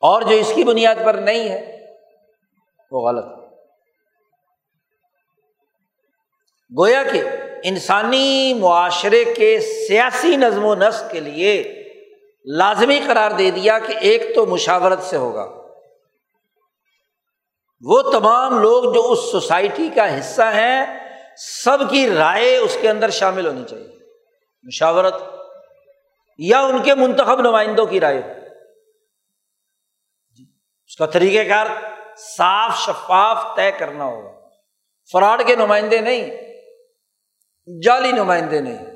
اور جو اس کی بنیاد پر نہیں ہے، وہ غلط ہے۔ گویا کہ انسانی معاشرے کے سیاسی نظم و نسق کے لیے لازمی قرار دے دیا کہ ایک تو مشاورت سے ہوگا۔ وہ تمام لوگ جو اس سوسائٹی کا حصہ ہیں، سب کی رائے اس کے اندر شامل ہونی چاہیے۔ مشاورت یا ان کے منتخب نمائندوں کی رائے۔ اس کا طریقہ کار صاف شفاف طے کرنا ہوگا۔ فراڈ کے نمائندے نہیں جعلی نمائندے نہیں،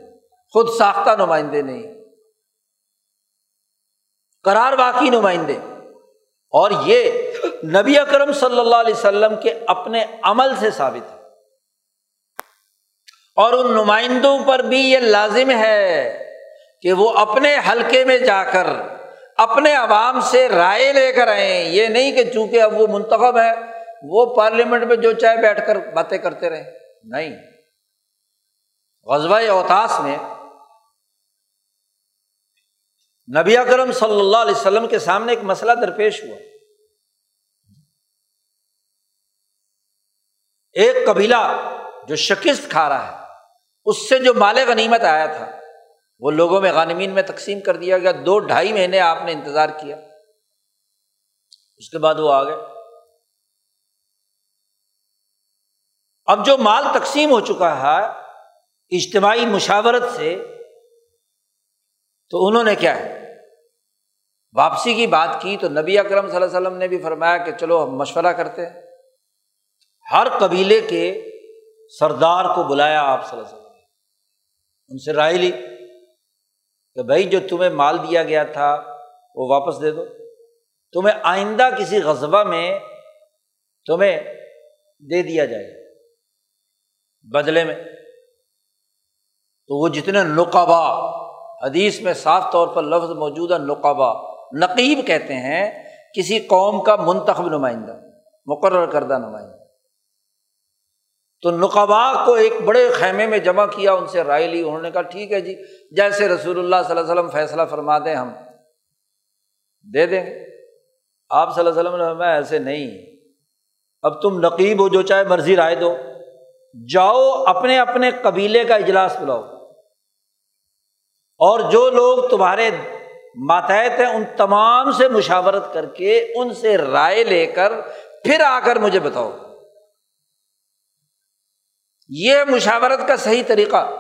خود ساختہ نمائندے نہیں کرار واقعی نمائندے۔ اور یہ نبی اکرم صلی اللہ علیہ وسلم کے اپنے عمل سے ثابت ہے۔ اور ان نمائندوں پر بھی یہ لازم ہے کہ وہ اپنے حلقے میں جا کر اپنے عوام سے رائے لے کر آئیں۔ یہ نہیں کہ چونکہ اب وہ منتخب ہے، وہ پارلیمنٹ میں جو چاہے بیٹھ کر باتیں کرتے رہے نہیں۔ غزبۂ اوتاس میں نبی اکرم صلی اللہ علیہ وسلم کے سامنے ایک مسئلہ درپیش ہوا۔ ایک قبیلہ جو شکست کھا رہا ہے، اس سے جو مال غنیمت آیا تھا، وہ لوگوں میں غانمین میں تقسیم کر دیا گیا۔ دو ڈھائی مہینے آپ نے انتظار کیا۔ اس کے بعد وہ آ گئے۔ اب جو مال تقسیم ہو چکا ہے اجتماعی مشاورت سے تو انہوں نے کیا ہے؟ واپسی کی بات کی تو نبی اکرم صلی اللہ علیہ وسلم نے بھی فرمایا کہ چلو ہم مشورہ کرتے ہیں۔ ہر قبیلے کے سردار کو بلایا آپ صلی اللہ علیہ وسلم ان سے رائے لی کہ بھائی جو تمہیں مال دیا گیا تھا وہ واپس دے دو۔ تمہیں آئندہ کسی غذبہ میں تمہیں دے دیا جائے۔ بدلے میں۔ تو وہ جتنے نقبہ حدیث میں صاف طور پر لفظ موجود ہے نقبہ نقیب کہتے ہیں کسی قوم کا منتخب نمائندہ، مقرر کردہ نمائندہ۔ تو نقبا کو ایک بڑے خیمے میں جمع کیا، ان سے رائے لی، انہوں نے کہا، ٹھیک ہے جی جیسے رسول اللہ صلی اللہ علیہ وسلم فیصلہ فرما دیں، ہم دے دیں آپ صلی اللہ علیہ وسلم نے ایسے نہیں۔ اب تم نقیب ہو، جو چاہے مرضی رائے دو۔ جاؤ، اپنے اپنے قبیلے کا اجلاس بلاؤ۔ اور جو لوگ تمہارے ماتحت ہیں، ان تمام سے مشاورت کر کے ان سے رائے لے کر پھر آ کر مجھے بتاؤ۔ یہ مشاورت کا صحیح طریقہ۔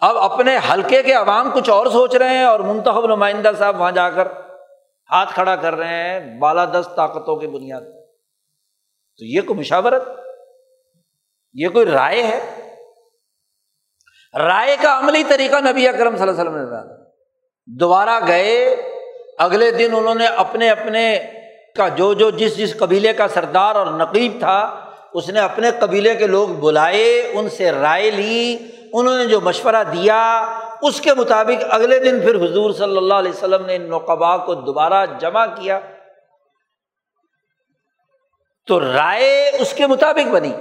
اب اپنے حلقے کے عوام کچھ اور سوچ رہے ہیں اور منتخب نمائندہ صاحب وہاں جا کر ہاتھ کھڑا کر رہے ہیں بالادست طاقتوں کی بنیاد تو یہ کوئی مشاورت؟ یہ کوئی رائے ہے؟ رائے کا عملی طریقہ نبی اکرم صلی اللہ علیہ وسلم نے دوبارہ گئے، اگلے دن انہوں نے اپنے اپنے کا جو جو جس جس قبیلے کا سردار اور نقیب تھا، اس نے اپنے قبیلے کے لوگ بلائے، ان سے رائے لی، انہوں نے جو مشورہ دیا، اس کے مطابق اگلے دن پھر حضور صلی اللہ علیہ وسلم نے ان نقبا کو دوبارہ جمع کیا۔ تو رائے اس کے مطابق بنی۔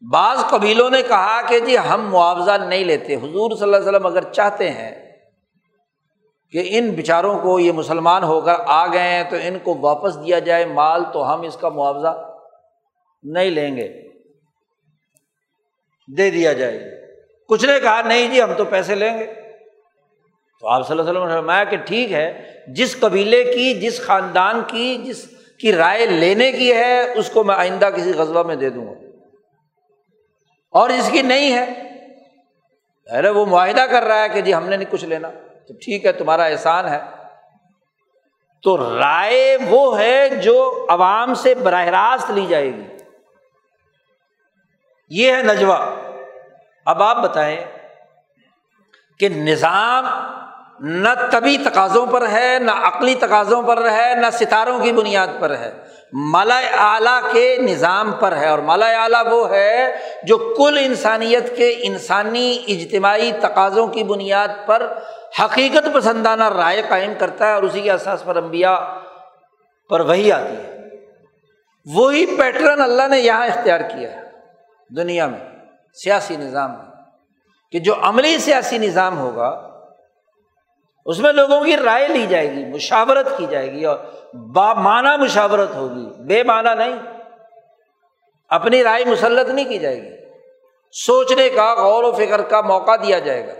بعض قبیلوں نے کہا کہ جی ہم معاوضہ نہیں لیتے۔ حضور صلی اللہ علیہ وسلم اگر چاہتے ہیں کہ ان بیچاروں کو یہ مسلمان ہو کر آ گئے ہیں تو ان کو واپس دیا جائے، مال تو ہم اس کا معاوضہ نہیں لیں گے۔ دے دیا جائے۔ کچھ نے کہا نہیں جی ہم تو پیسے لیں گے۔ تو آپ صلی اللہ علیہ وسلم نے فرمایا کہ ٹھیک ہے، جس قبیلے کی، جس خاندان کی، جس کی رائے لینے کی ہے، اس کو میں آئندہ کسی غزبہ میں دے دوں گا۔ اور جس کی نہیں ہے۔ ارے وہ معاہدہ کر رہا ہے کہ جی ہم نے نہیں کچھ لینا۔ تو ٹھیک ہے، تمہارا احسان ہے۔ تو رائے وہ ہے جو عوام سے براہ راست لی جائے گی۔ یہ ہے نجوا اب آپ بتائیں کہ نظام نہ طبی تقاضوں پر ہے، نہ عقلی تقاضوں پر ہے، نہ ستاروں کی بنیاد پر ہے۔ مالا اعلیٰ کے نظام پر ہے اور مالا اعلیٰ وہ ہے جو کل انسانیت کے انسانی اجتماعی تقاضوں کی بنیاد پر حقیقت پسندانہ رائے قائم کرتا ہے اور اسی کے احساس پر انبیاء پر وہی آتی ہے۔ وہی پیٹرن اللہ نے یہاں اختیار کیا ہے دنیا میں، سیاسی نظام میں، کہ جو عملی سیاسی نظام ہوگا، اس میں لوگوں کی رائے لی جائے گی، مشاورت کی جائے گی اور با معنی مشاورت ہوگی، بے معنی نہیں۔ اپنی رائے مسلط نہیں کی جائے گی۔ سوچنے کا، غور و فکر کا موقع دیا جائے گا۔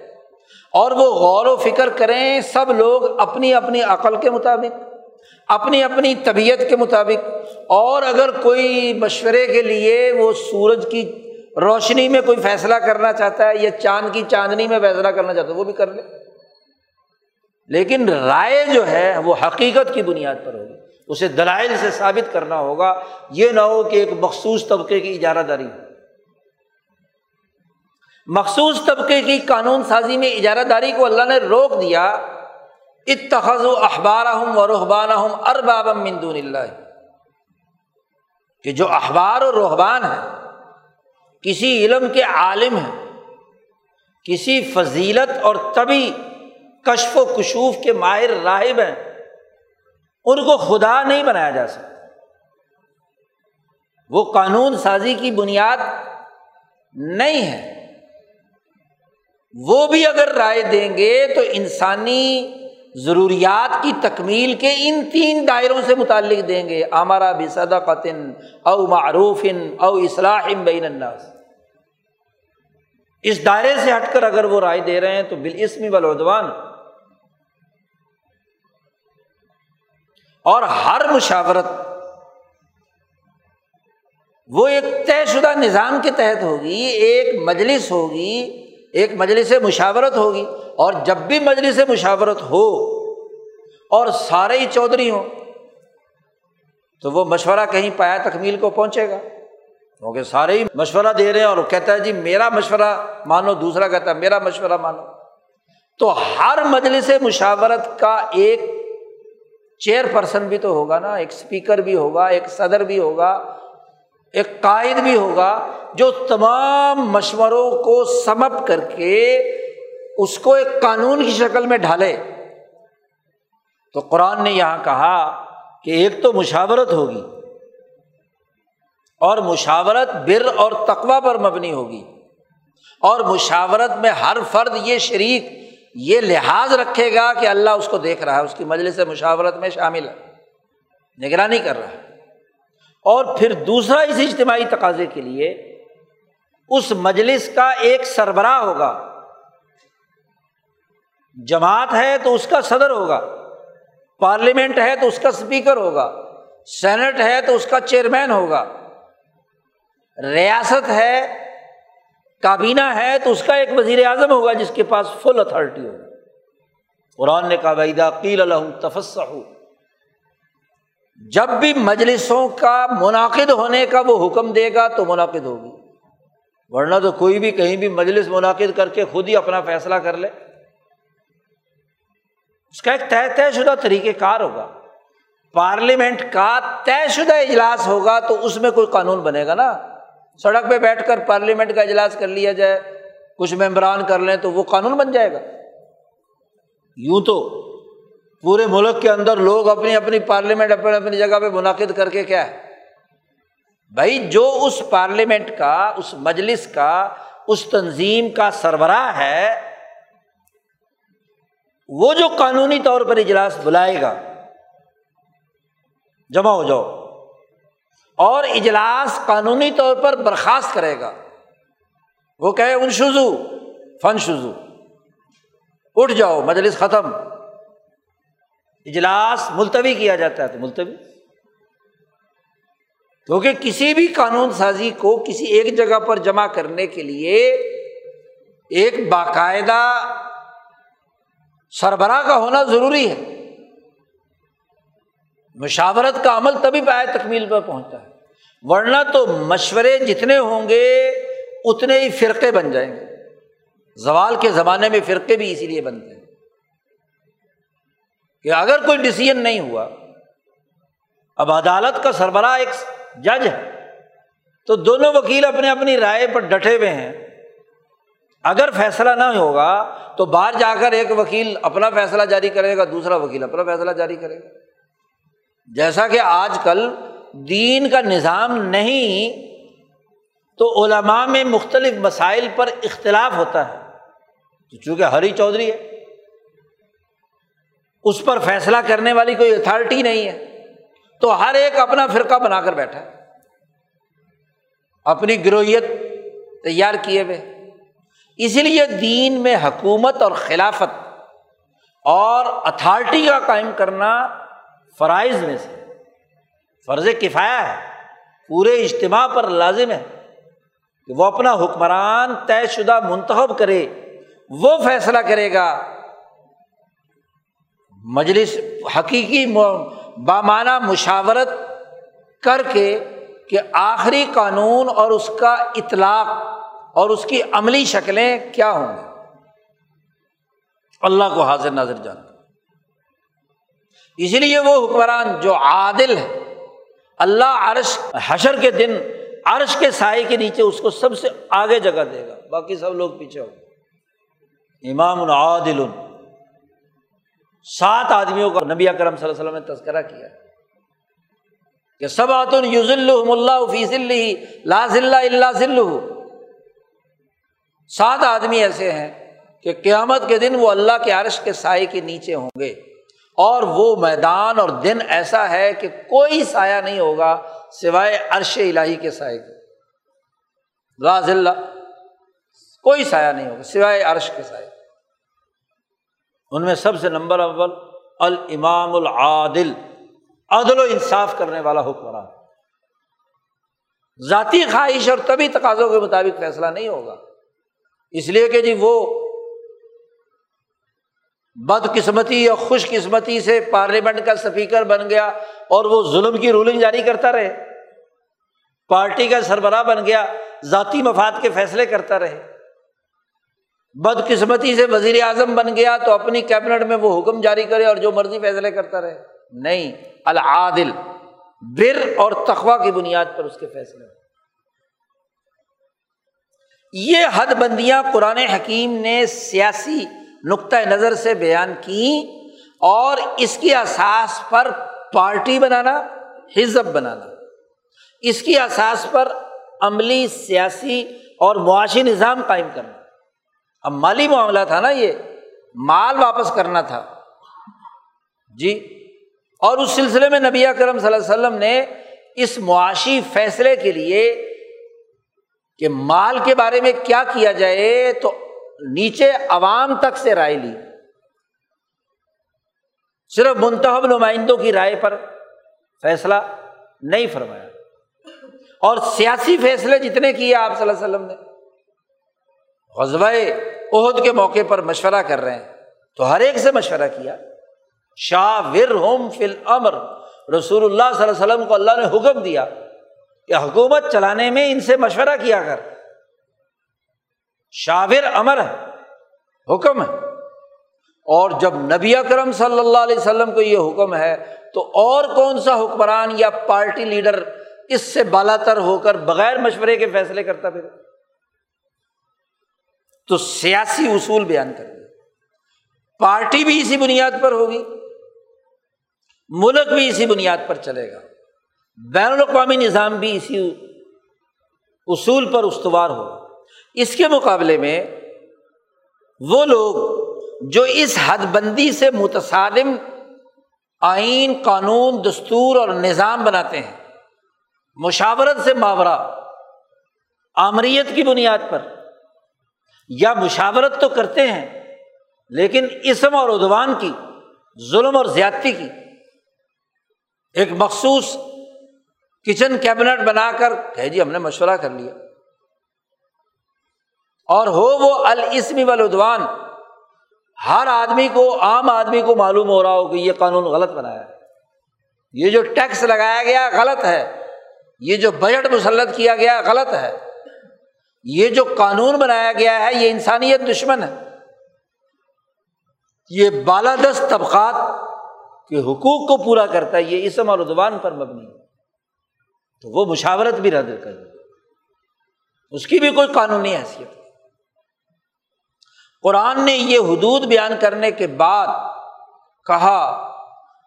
اور وہ غور و فکر کریں، سب لوگ اپنی اپنی عقل کے مطابق، اپنی اپنی طبیعت کے مطابق۔ اور اگر کوئی مشورے کے لیے وہ سورج کی روشنی میں کوئی فیصلہ کرنا چاہتا ہے یا چاند کی چاندنی میں فیصلہ کرنا چاہتا ہے، وہ بھی کر لے۔ لیکن رائے جو ہے وہ حقیقت کی بنیاد پر ہوگی۔ اسے دلائل سے ثابت کرنا ہوگا۔ یہ نہ ہو کہ ایک مخصوص طبقے کی اجارہ داری ہو۔ مخصوص طبقے کی قانون سازی میں اجارہ داری کو اللہ نے روک دیا۔ اتخذ و اخبار ہوں و رحبان ہوں ارباب مندون اللہ۔ کہ جو اخبار و رحبان ہے کسی علم کے عالم ہیں، کسی فضیلت اور طبی کشف و کشوف کے ماہر راہب ہیں۔ ان کو خدا نہیں بنایا جا سکتا۔ وہ قانون سازی کی بنیاد نہیں ہے۔ وہ بھی اگر رائے دیں گے تو انسانی ضروریات کی تکمیل کے ان تین دائروں سے متعلق دیں گے۔ ہمارا بھی صدا قطن او معروف او اصلاح بین الناس۔ اس دائرے سے ہٹ کر اگر وہ رائے دے رہے ہیں تو بالاسمی بلودوان اور ہر مشاورت وہ ایک طے شدہ نظام کے تحت ہوگی، ایک مجلس ہوگی، ایک مجلس مشاورت ہوگی، اور جب بھی مجلس مشاورت ہو اور سارے ہی چودھری ہوں، تو وہ مشورہ کہیں پایا تکمیل کو پہنچے گا۔ کیونکہ سارے ہی مشورہ دے رہے ہیں اور کہتا ہے جی میرا مشورہ مانو، دوسرا کہتا ہے، میرا مشورہ مانو۔ تو ہر مجلس مشاورت کا ایک چیئر پرسن بھی تو ہوگا نا، ایک اسپیکر بھی ہوگا، ایک صدر بھی ہوگا، ایک قائد بھی ہوگا، جو تمام مشوروں کو سمپ کر کے اس کو ایک قانون کی شکل میں ڈھالے۔ تو قرآن نے یہاں کہا کہ ایک تو مشاورت ہوگی اور مشاورت بر اور تقوا پر مبنی ہوگی، اور مشاورت میں ہر فرد یہ شریک یہ لحاظ رکھے گا کہ اللہ اس کو دیکھ رہا ہے، اس کی مجلس مشاورت میں شامل ہے۔ نگرانی کر رہا ہے۔ اور پھر دوسرا اس اجتماعی تقاضے کے لیے اس مجلس کا ایک سربراہ ہوگا۔ جماعت ہے تو اس کا صدر ہوگا۔ پارلیمنٹ ہے تو اس کا اسپیکر ہوگا۔ سینٹ ہے تو اس کا چیئرمین ہوگا۔ ریاست ہے کابینہ ہے تو اس کا ایک وزیر اعظم ہوگا جس کے پاس فل اتھارٹی ہوگا قرآن نے کہا ویدا قیل الحم تفس جب بھی مجلسوں کا منعقد ہونے کا وہ حکم دے گا تو منعقد ہوگی۔ ورنہ تو کوئی بھی کہیں بھی مجلس منعقد کر کے خود ہی اپنا فیصلہ کر لے۔ اس کا ایک طے طے شدہ طریقہ کار ہوگا۔ پارلیمنٹ کا طے شدہ اجلاس ہوگا تو اس میں کوئی قانون بنے گا نا۔ سڑک پہ بیٹھ کر پارلیمنٹ کا اجلاس کر لیا جائے، کچھ ممبران کر لیں تو وہ قانون بن جائے گا۔ یوں تو پورے ملک کے اندر لوگ اپنی اپنی پارلیمنٹ اپنی اپنی جگہ پہ منعقد کر کے کیا ہے؟ بھائی، جو اس پارلیمنٹ کا، اس مجلس کا، اس تنظیم کا سربراہ ہے، وہ جو قانونی طور پر اجلاس بلائے گا۔ جمع ہو جاؤ۔ اور اجلاس قانونی طور پر برخاست کرے گا۔ وہ کہے ان شزو فن شزو اٹھ جاؤ، مجلس ختم۔ اجلاس ملتوی کیا جاتا ہے تو ملتوی۔ کیونکہ کسی بھی قانون سازی کو کسی ایک جگہ پر جمع کرنے کے لیے ایک باقاعدہ سربراہ کا ہونا ضروری ہے۔ مشاورت کا عمل تبھی پائے تکمیل پر پہنچتا ہے۔ ورنہ تو مشورے جتنے ہوں گے، اتنے ہی فرقے بن جائیں گے۔ زوال کے زمانے میں فرقے بھی اسی لیے بنتے ہیں کہ اگر کوئی ڈسیزن نہیں ہوا، اب عدالت کا سربراہ ایک جج ہے، تو دونوں وکیل اپنے اپنی رائے پر ڈٹے ہوئے ہیں۔ اگر فیصلہ نہ ہوگا، تو باہر جا کر ایک وکیل اپنا فیصلہ جاری کرے گا، دوسرا وکیل اپنا فیصلہ جاری کرے گا۔ جیسا کہ آج کل دین کا نظام نہیں، تو علماء میں مختلف مسائل پر اختلاف ہوتا ہے۔ تو چونکہ ہری چودھری ہے، اس پر فیصلہ کرنے والی کوئی اتھارٹی نہیں ہے۔ تو ہر ایک اپنا فرقہ بنا کر بیٹھا ہے۔ اپنی گروہیت تیار کیے ہوئے۔ اسی لیے دین میں حکومت اور خلافت اور اتھارٹی کا قائم کرنا فرائض میں سے۔ فرض کفایا ہے۔ پورے اجتماع پر لازم ہے کہ وہ اپنا حکمران طے شدہ منتخب کرے، وہ فیصلہ کرے گا۔ مجلس حقیقی بامانہ مشاورت کر کے کہ آخری قانون اور اس کا اطلاق اور اس کی عملی شکلیں کیا ہوں گی۔ اللہ کو حاضر ناظر جان اسی لیے وہ حکمران جو عادل ہے اللہ عرش، حشر کے دن عرش کے سائے کے نیچے اس کو سب سے آگے جگہ دے گا، باقی سب لوگ پیچھے ہو امام العادل سات آدمیوں کا نبی اکرم صلی اللہ علیہ وسلم نے تذکرہ کیا۔ کہ سب آتن یوز اللہ فیض لا ذلہ اللہ ذل سات آدمی ایسے ہیں کہ قیامت کے دن وہ اللہ کے عرش کے سائے کے نیچے ہوں گے۔ اور وہ میدان اور دن ایسا ہے کہ کوئی سایہ نہیں ہوگا سوائے عرش الہی کے سائے کے۔ راز اللہ، کوئی سایہ نہیں ہوگا سوائے عرش کے سائے۔ ان میں سب سے نمبر اول المام العادل، عدل و انصاف کرنے والا حکمران۔ ذاتی خواہش اور طبی تقاضوں کے مطابق فیصلہ نہیں ہوگا۔ اس لیے کہ جی وہ بد قسمتی یا خوش قسمتی سے پارلیمنٹ کا اسپیکر بن گیا اور وہ ظلم کی رولنگ جاری کرتا رہے۔ پارٹی کا سربراہ بن گیا، ذاتی مفاد کے فیصلے کرتا رہے۔ بد قسمتی سے وزیر اعظم بن گیا تو اپنی کیبنٹ میں وہ حکم جاری کرے اور جو مرضی فیصلے کرتا رہے۔ نہیں، العادل، بر اور تخوا کی بنیاد پر اس کے فیصلے۔ یہ حد بندیاں قرآن حکیم نے سیاسی نقطۂ نظر سے بیان کی اور اس کی اساس پر پارٹی بنانا، حزب بنانا۔ اس کی اساس پر عملی، سیاسی اور معاشی نظام قائم کرنا۔ اب مالی معاملہ تھا نا یہ، مال واپس کرنا تھا۔ جی۔ اور اس سلسلے میں نبی کرم صلی اللہ علیہ وسلم نے اس معاشی فیصلے کے لیے کہ مال کے بارے میں کیا کیا جائے تو نیچے عوام تک سے رائے لی۔ صرف منتخب نمائندوں کی رائے پر فیصلہ نہیں فرمایا۔ اور سیاسی فیصلے جتنے کیے آپ صلی اللہ علیہ وسلم نے غزبۂ عہد کے موقع پر مشورہ کر رہے ہیں۔ تو ہر ایک سے مشورہ کیا۔ شاہ ور ہوم فل امر رسول اللہ صلی اللہ علیہ وسلم کو اللہ نے حکم دیا کہ حکومت چلانے میں ان سے مشورہ کیا کر۔ شاور امر ہے، حکم ہے۔ اور جب نبی اکرم صلی اللہ علیہ وسلم کو یہ حکم ہے، تو اور کون سا حکمران یا پارٹی لیڈر اس سے بالا تر ہو کر بغیر مشورے کے فیصلے کرتا پھر؟ تو سیاسی اصول بیان کر دیا۔ پارٹی بھی اسی بنیاد پر ہوگی، ملک بھی اسی بنیاد پر چلے گا۔ بین الاقوامی نظام بھی اسی اصول پر استوار ہوگا۔ اس کے مقابلے میں وہ لوگ جو اس حد بندی سے متصادم آئین، قانون، دستور اور نظام بناتے ہیں، مشاورت سے ماورہ آمریت کی بنیاد پر، یا مشاورت تو کرتے ہیں، لیکن اسم اور ادوان کی، ظلم اور زیادتی کی، ایک مخصوص کچن کیبنٹ بنا کر کہ جی ہم نے مشورہ کر لیا۔ اور ہو وہ السمی ولادوان ہر آدمی کو، عام آدمی کو معلوم ہو رہا ہو کہ یہ قانون غلط بنایا ہے۔ یہ جو ٹیکس لگایا گیا غلط ہے۔ یہ جو بجٹ مسلط کیا گیا غلط ہے۔ یہ جو قانون بنایا گیا ہے، یہ انسانیت دشمن ہے۔ یہ بالادست طبقات کے حقوق کو پورا کرتا ہے۔ یہ اسم اور ادوان پر مبنی ہے۔ تو وہ مشاورت بھی رد کر اس کی بھی کوئی قانونی حیثیت قرآن نے یہ حدود بیان کرنے کے بعد کہا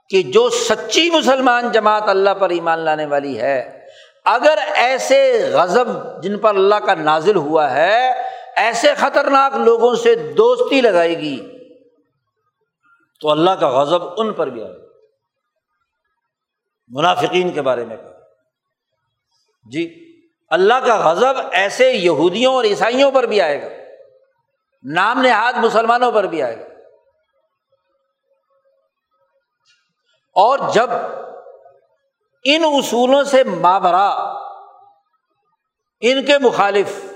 کہ جو سچی مسلمان جماعت اللہ پر ایمان لانے والی ہے، اگر ایسے غضب جن پر اللہ کا نازل ہوا ہے، ایسے خطرناک لوگوں سے دوستی لگائے گی، تو اللہ کا غضب ان پر بھی آئے منافقین کے بارے میں کہا۔ جی اللہ کا غضب ایسے یہودیوں اور عیسائیوں پر بھی آئے گا۔ نام نہاد مسلمانوں پر بھی آئے گا۔ اور جب ان اصولوں سے مابرا ان کے مخالف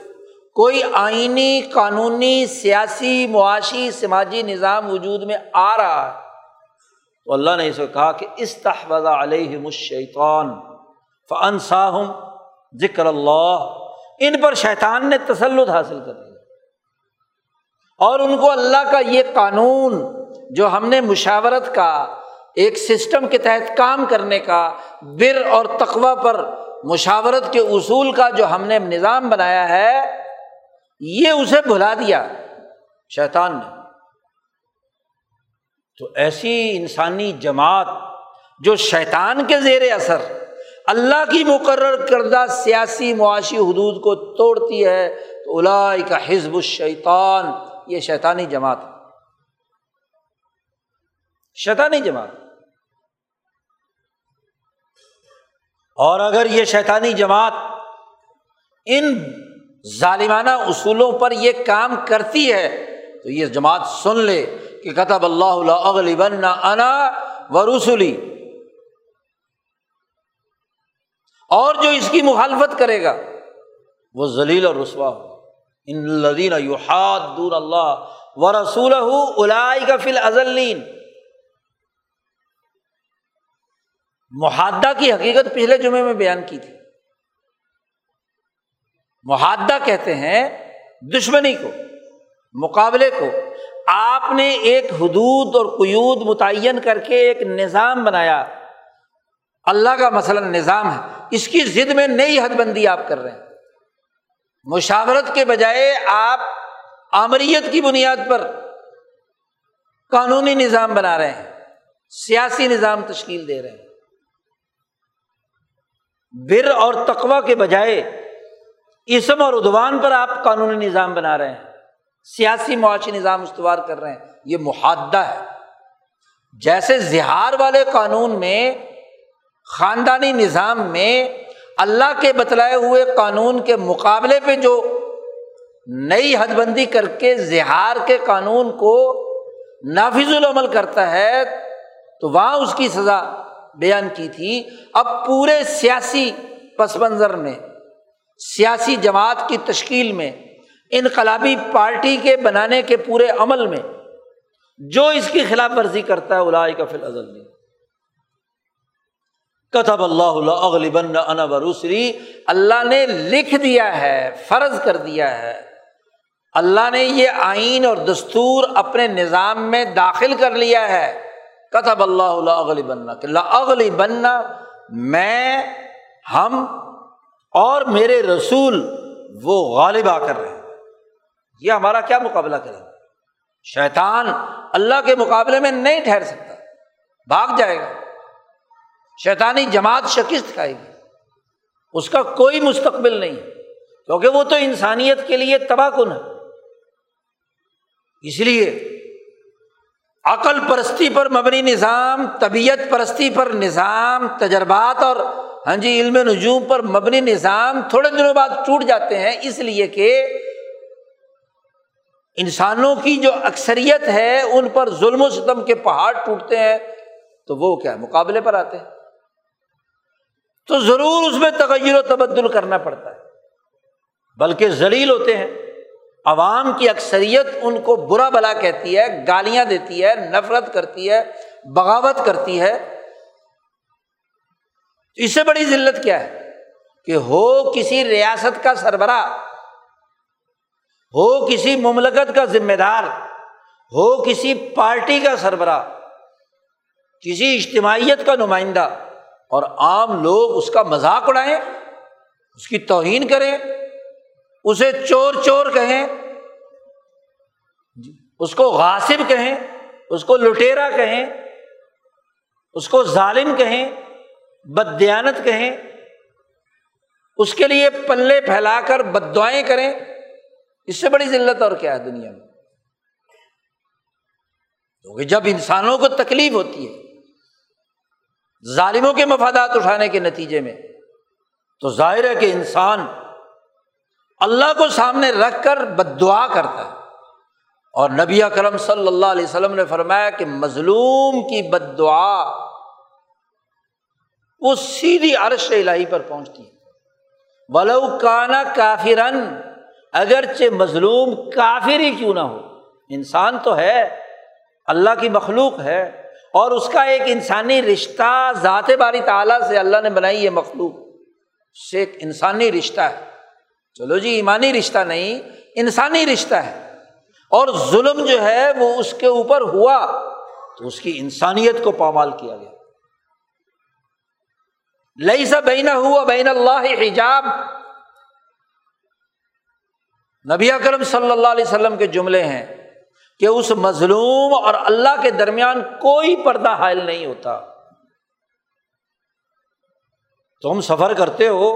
کوئی آئینی، قانونی، سیاسی، معاشی، سماجی نظام وجود میں آ رہا ہے، تو اللہ نے اسے کہا کہ استحفظ علیہ الشیطان فنساہم ذکر اللہ۔ ان پر شیطان نے تسلط حاصل کر لیا اور ان کو اللہ کا یہ قانون جو ہم نے مشاورت کا، ایک سسٹم کے تحت کام کرنے کا، بر اور تقوا پر مشاورت کے اصول کا جو ہم نے نظام بنایا ہے، یہ اسے بھلا دیا شیطان نے۔ تو ایسی انسانی جماعت جو شیطان کے زیر اثر، اللہ کی مقرر کردہ سیاسی معاشی حدود کو توڑتی ہے، تو الائی کا حزب الشیطان یہ شیطانی جماعت شیطانی جماعت۔ اور اگر یہ شیطانی جماعت ان ظالمانہ اصولوں پر یہ کام کرتی ہے، تو یہ جماعت سن لے کہ کتب اللہ بن انا و رسولی اور جو اس کی مخالفت کرے گا، وہ ذلیل اور رسوا ہو ان لدین دور اللہ و رسول کا فل ازلین محادہ کی حقیقت پچھلے جمعے میں بیان کی تھی. محادہ کہتے ہیں دشمنی کو، مقابلے کو۔ آپ نے ایک حدود اور قیود متعین کر کے ایک نظام بنایا۔ اللہ کا مثلاً نظام ہے۔ اس کی ضد میں نئی حد بندی آپ کر رہے ہیں۔ مشاورت کے بجائے آپ آمریت کی بنیاد پر قانونی نظام بنا رہے ہیں، سیاسی نظام تشکیل دے رہے ہیں۔ بر اور تقوا کے بجائے اسم اور ادوان پر آپ قانونی نظام بنا رہے ہیں، سیاسی معاشی نظام استوار کر رہے ہیں۔ یہ محادہ ہے۔ جیسے زہار والے قانون میں، خاندانی نظام میں اللہ کے بتلائے ہوئے قانون کے مقابلے پہ جو نئی حد بندی کر کے زہار کے قانون کو نافذ العمل کرتا ہے، تو وہاں اس کی سزا بیان کی تھی۔ اب پورے سیاسی پس منظر میں، سیاسی جماعت کی تشکیل میں، انقلابی پارٹی کے بنانے کے پورے عمل میں جو اس کی خلاف ورزی کرتا ہے الاائے کا فل ازل کتب اللہ بن انا بروسری اللہ نے لکھ دیا ہے، فرض کر دیا ہے۔ اللہ نے یہ آئین اور دستور اپنے نظام میں داخل کر لیا ہے۔ کتب اللہ اغلی بننا کہ اغلی بننا میں، ہم اور میرے رسول، وہ غالب آ کر رہے ہیں یہ ہمارا کیا مقابلہ کرے گا شیطان اللہ کے مقابلے میں نہیں ٹھہر سکتا۔ بھاگ جائے گا۔ شیطانی جماعت شکست کھائے گی۔ اس کا کوئی مستقبل نہیں، کیونکہ وہ تو انسانیت کے لیے تباہ کن ہے۔ اس لیے عقل پرستی پر مبنی نظام، طبیعت پرستی پر نظام، تجربات اور ہاں جی علم نجوم پر مبنی نظام تھوڑے دنوں بعد ٹوٹ جاتے ہیں۔ اس لیے کہ انسانوں کی جو اکثریت ہے، ان پر ظلم و ستم کے پہاڑ ٹوٹتے ہیں، تو وہ کیا مقابلے پر آتے ہیں؟ تو ضرور اس میں تغیر و تبدل کرنا پڑتا ہے۔ بلکہ ذلیل ہوتے ہیں۔ عوام کی اکثریت ان کو برا بلا کہتی ہے، گالیاں دیتی ہے، نفرت کرتی ہے، بغاوت کرتی ہے۔ اس سے بڑی ذلت کیا ہے؟ کہ ہو کسی ریاست کا سربراہ، ہو کسی مملکت کا ذمہ دار، ہو کسی پارٹی کا سربراہ، کسی اجتماعیت کا نمائندہ۔ اور عام لوگ اس کا مذاق اڑائیں، اس کی توہین کریں، اسے چور چور کہیں، اس کو غاصب کہیں، اس کو لٹیرا کہیں، اس کو ظالم کہیں بدیانت کہیں، اس کے لیے پلے پھیلا کر بد دعائیں کریں، اس سے بڑی ذلت اور کیا ہے دنیا میں؟ کیونکہ جب انسانوں کو تکلیف ہوتی ہے ظالموں کے مفادات اٹھانے کے نتیجے میں۔ تو ظاہر ہے کہ انسان اللہ کو سامنے رکھ کر بد دعا کرتا ہے۔ اور نبی کرم صلی اللہ علیہ وسلم نے فرمایا کہ مظلوم کی بد دعا وہ سیدھی عرش الہی پر پہنچتی ہے۔ ولو کانا کافرن، اگرچہ مظلوم کافر ہی کیوں نہ ہو۔ انسان تو ہے، اللہ کی مخلوق ہے۔ اور اس کا ایک انسانی رشتہ ذات باری تعالیٰ سے اللہ نے بنائی ہے مخلوق سے ایک انسانی رشتہ ہے۔ چلو جی ایمانی رشتہ نہیں، انسانی رشتہ ہے۔ اور ظلم جو ہے وہ اس کے اوپر ہوا تو اس کی انسانیت کو پامال کیا گیا۔ لئی سا بین ہوا بین اللہ حجاب۔ نبی اکرم صلی اللہ علیہ وسلم کے جملے ہیں۔ کہ اس مظلوم اور اللہ کے درمیان کوئی پردہ حائل نہیں ہوتا۔ تم سفر کرتے ہو،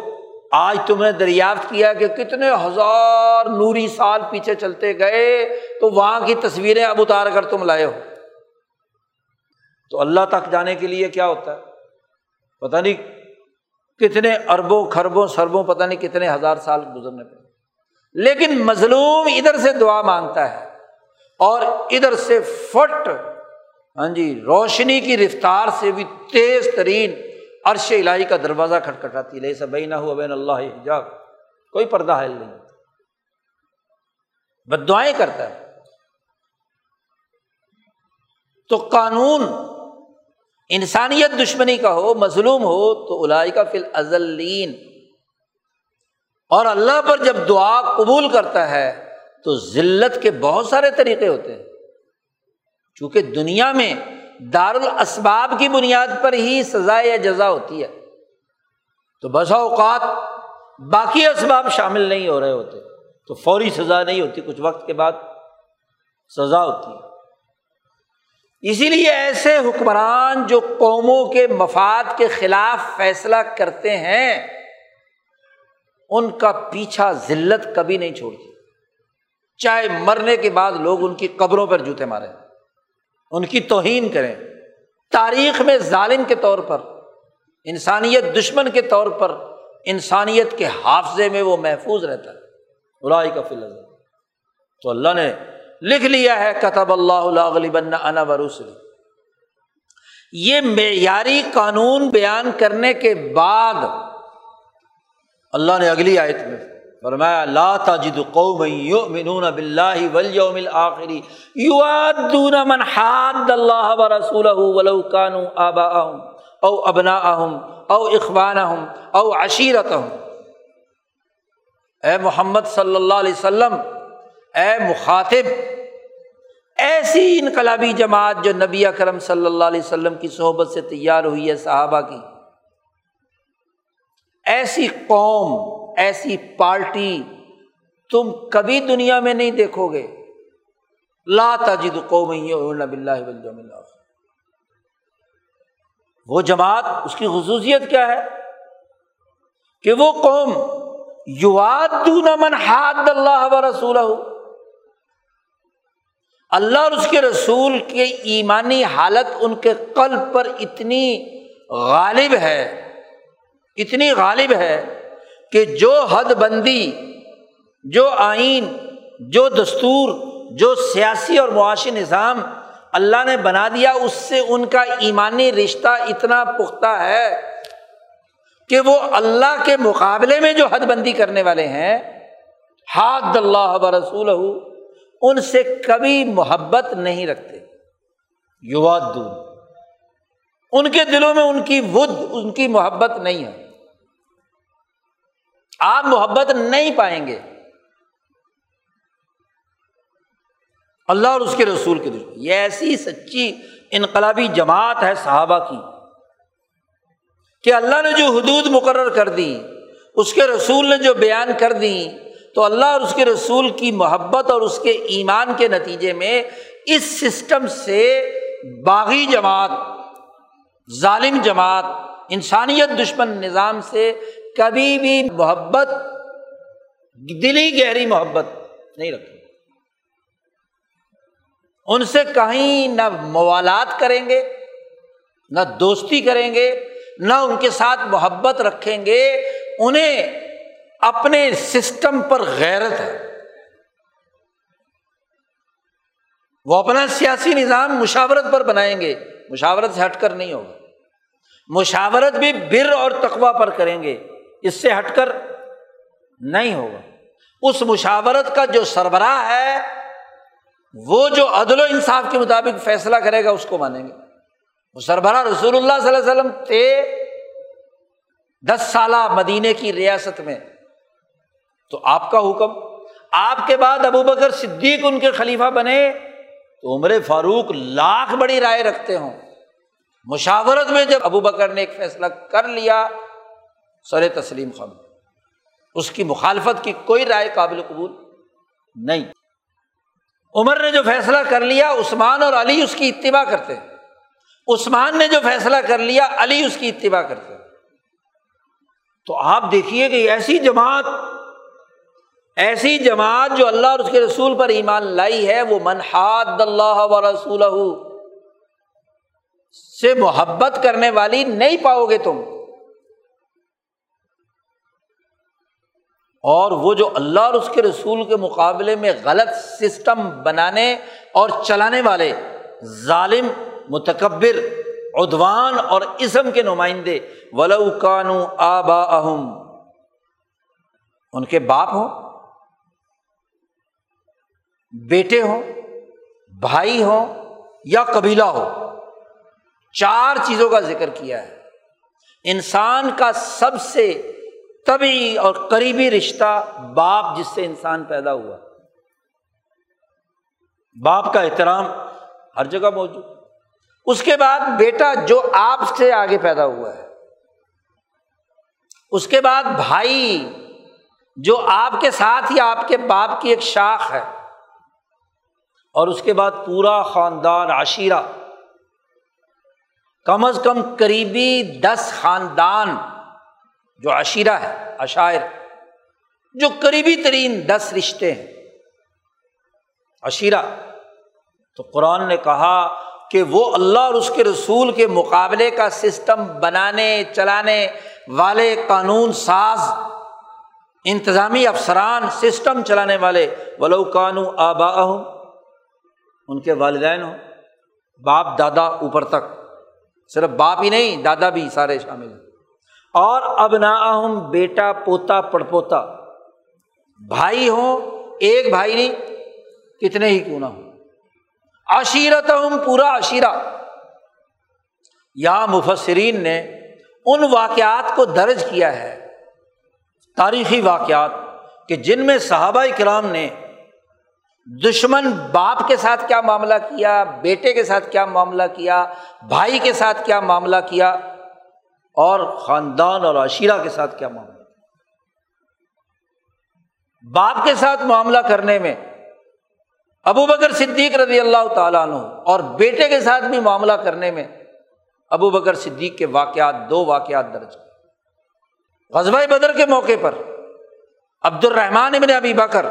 آج تم نے دریافت کیا کہ کتنے ہزار نوری سال پیچھے چلتے گئے، تو وہاں کی تصویریں اب اتار کر تم لائے ہو۔ تو اللہ تک جانے کے لیے کیا ہوتا ہے؟ پتا نہیں کتنے اربوں خربوں سربوں، پتہ نہیں کتنے ہزار سال گزرنے پڑے۔ لیکن مظلوم ادھر سے دعا مانگتا ہے۔ اور ادھر سے فٹ ہاں جی روشنی کی رفتار سے بھی تیز ترین عرش الہی کا دروازہ کھٹکھٹاتی لے سب نہ ہو بین اللہ حجاب۔ کوئی پردہ حل نہیں۔ بد دعائیں کرتا ہے۔ تو قانون، انسانیت دشمنی کا ہو، مظلوم ہو، تو الائی کا فل ازلین اور اللہ پر جب دعا قبول کرتا ہے تو ذلت کے بہت سارے طریقے ہوتے ہیں۔ چونکہ دنیا میں دارالاسباب کی بنیاد پر ہی سزا یا جزا ہوتی ہے۔ تو بسا اوقات باقی اسباب شامل نہیں ہو رہے ہوتے۔ تو فوری سزا نہیں ہوتی، کچھ وقت کے بعد سزا ہوتی ہے۔ اسی لیے ایسے حکمران جو قوموں کے مفاد کے خلاف فیصلہ کرتے ہیں، ان کا پیچھا ذلت کبھی نہیں چھوڑتی چاہے مرنے کے بعد لوگ ان کی قبروں پر جوتے مارے ان کی توہین کریں۔ تاریخ میں ظالم کے طور پر، انسانیت دشمن کے طور پر، انسانیت کے حافظے میں وہ محفوظ رہتا ہے۔ برائی کا فل تو اللہ نے لکھ لیا ہے، کتب اللہ بن انا بروسری یہ معیاری قانون بیان کرنے کے بعد اللہ نے اگلی آیت میں فرمایا، لا تجد قوم یؤمنون باللہ والیوم الاخر یوادون من حاد اللہ ورسولہ ولو كانوا آباءهم او ابناءهم او اخوانهم او عشیرتهم اے محمد صلی اللہ علیہ وسلم، اے مخاطب، ایسی انقلابی جماعت جو نبی اکرم صلی اللہ علیہ وسلم کی صحبت سے تیار ہوئی ہے، صحابہ کی، ایسی قوم ایسی پارٹی تم کبھی دنیا میں نہیں دیکھو گے۔ لا تجد قوم وہ جماعت، اس کی خصوصیت کیا ہے؟ کہ وہ قوم من حاد اللہ و رسول اللہ اور اس کے رسول کے ایمانی حالت ان کے قلب پر اتنی غالب ہے، اتنی غالب ہے کہ جو حد بندی، جو آئین، جو دستور، جو سیاسی اور معاشی نظام اللہ نے بنا دیا، اس سے ان کا ایمانی رشتہ اتنا پختہ ہے کہ وہ اللہ کے مقابلے میں جو حد بندی کرنے والے ہیں، حاد اللہ و رسول ان سے کبھی محبت نہیں رکھتے۔ یواد ان کے دلوں میں ان کی ود، ان کی محبت نہیں ہے۔ آپ محبت نہیں پائیں گے۔ اللہ اور اس کے رسول کے دشمن یہ ایسی سچی انقلابی جماعت ہے صحابہ کی کہ اللہ نے جو حدود مقرر کر دی اس کے رسول نے جو بیان کر دی تو اللہ اور اس کے رسول کی محبت اور اس کے ایمان کے نتیجے میں اس سسٹم سے باغی جماعت، ظالم جماعت، انسانیت دشمن نظام سے کبھی بھی محبت، دلی گہری محبت نہیں رکھیں ان سے کہیں نہ موالات کریں گے، نہ دوستی کریں گے، نہ ان کے ساتھ محبت رکھیں گے۔ انہیں اپنے سسٹم پر غیرت ہے۔ وہ اپنا سیاسی نظام مشاورت پر بنائیں گے۔ مشاورت سے ہٹ کر نہیں ہوگا۔ مشاورت بھی بر اور تقوا پر کریں گے۔ اس سے ہٹ کر نہیں ہوگا۔ اس مشاورت کا جو سربراہ ہے، وہ جو عدل و انصاف کے مطابق فیصلہ کرے گا، اس کو مانیں گے۔ وہ سربراہ رسول اللہ صلی اللہ علیہ وسلم تھے۔ دس سالہ مدینے کی ریاست میں۔ تو آپ کا حکم۔ آپ کے بعد ابو بکر صدیق ان کے خلیفہ بنے۔ تو عمر فاروق لاکھ بڑی رائے رکھتے ہوں۔ مشاورت میں جب ابو بکر نے ایک فیصلہ کر لیا سر تسلیم خان اس کی مخالفت کی کوئی رائے قابل قبول نہیں۔ عمر نے جو فیصلہ کر لیا، عثمان اور علی اس کی اتباع کرتے عثمان نے جو فیصلہ کر لیا، علی اس کی اتباع کرتے تو آپ دیکھیے کہ ایسی جماعت ایسی جماعت جو اللہ اور اس کے رسول پر ایمان لائی ہے، وہ منحاد اللہ و رسول سے محبت کرنے والی نہیں پاؤ گے تم۔ اور وہ جو اللہ اور اس کے رسول کے مقابلے میں غلط سسٹم بنانے اور چلانے والے ظالم، متکبر ادوان اور اسم کے نمائندے، ولو کانو آبا اہم ان کے باپ ہوں، بیٹے ہوں، بھائی ہوں یا قبیلہ ہو، چار چیزوں کا ذکر کیا ہے۔ انسان کا سب سے طبی اور قریبی رشتہ باپ جس سے انسان پیدا ہوا۔ باپ کا احترام ہر جگہ موجود۔ اس کے بعد بیٹا جو آپ سے آگے پیدا ہوا ہے۔ اس کے بعد بھائی جو آپ کے ساتھ ہی آپ کے باپ کی ایک شاخ ہے۔ اور اس کے بعد pورا خاندان عشیرہ کم از کم قریبی دس خاندان جو عشیرہ ہے، عشاعر، جو قریبی ترین دس رشتے ہیں۔ عشیرہ، تو قرآن نے کہا کہ وہ اللہ اور اس کے رسول کے مقابلے کا سسٹم بنانے، چلانے والے قانون ساز، انتظامی افسران، سسٹم چلانے والے۔ ولو قانو آبا ان کے والدین ہوں، باپ، دادا، اوپر تک۔ صرف باپ ہی نہیں، دادا بھی سارے شامل ہیں۔ اور اب نہ بیٹا پوتا پڑپوتا۔ بھائی ہوں، ایک بھائی نہیں، کتنے ہی کیوں نہ ہو عشیرت ہوں پورا عشیرہ۔ یا مفسرین نے ان واقعات کو درج کیا ہے، تاریخی واقعات، کہ جن میں صحابہ کرام نے دشمن باپ کے ساتھ کیا معاملہ کیا، بیٹے کے ساتھ کیا معاملہ کیا، بھائی کے ساتھ کیا معاملہ کیا۔ اور خاندان اور عشیرہ کے ساتھ کیا معاملہ؟ باپ کے ساتھ معاملہ کرنے میں ابو بکر صدیق رضی اللہ تعالیٰ عنہ اور بیٹے کے ساتھ بھی معاملہ کرنے میں ابو بکر صدیق کے واقعات دو واقعات درج غزبۂ بدر کے موقع پر عبد الرحمان ابن ابی بکر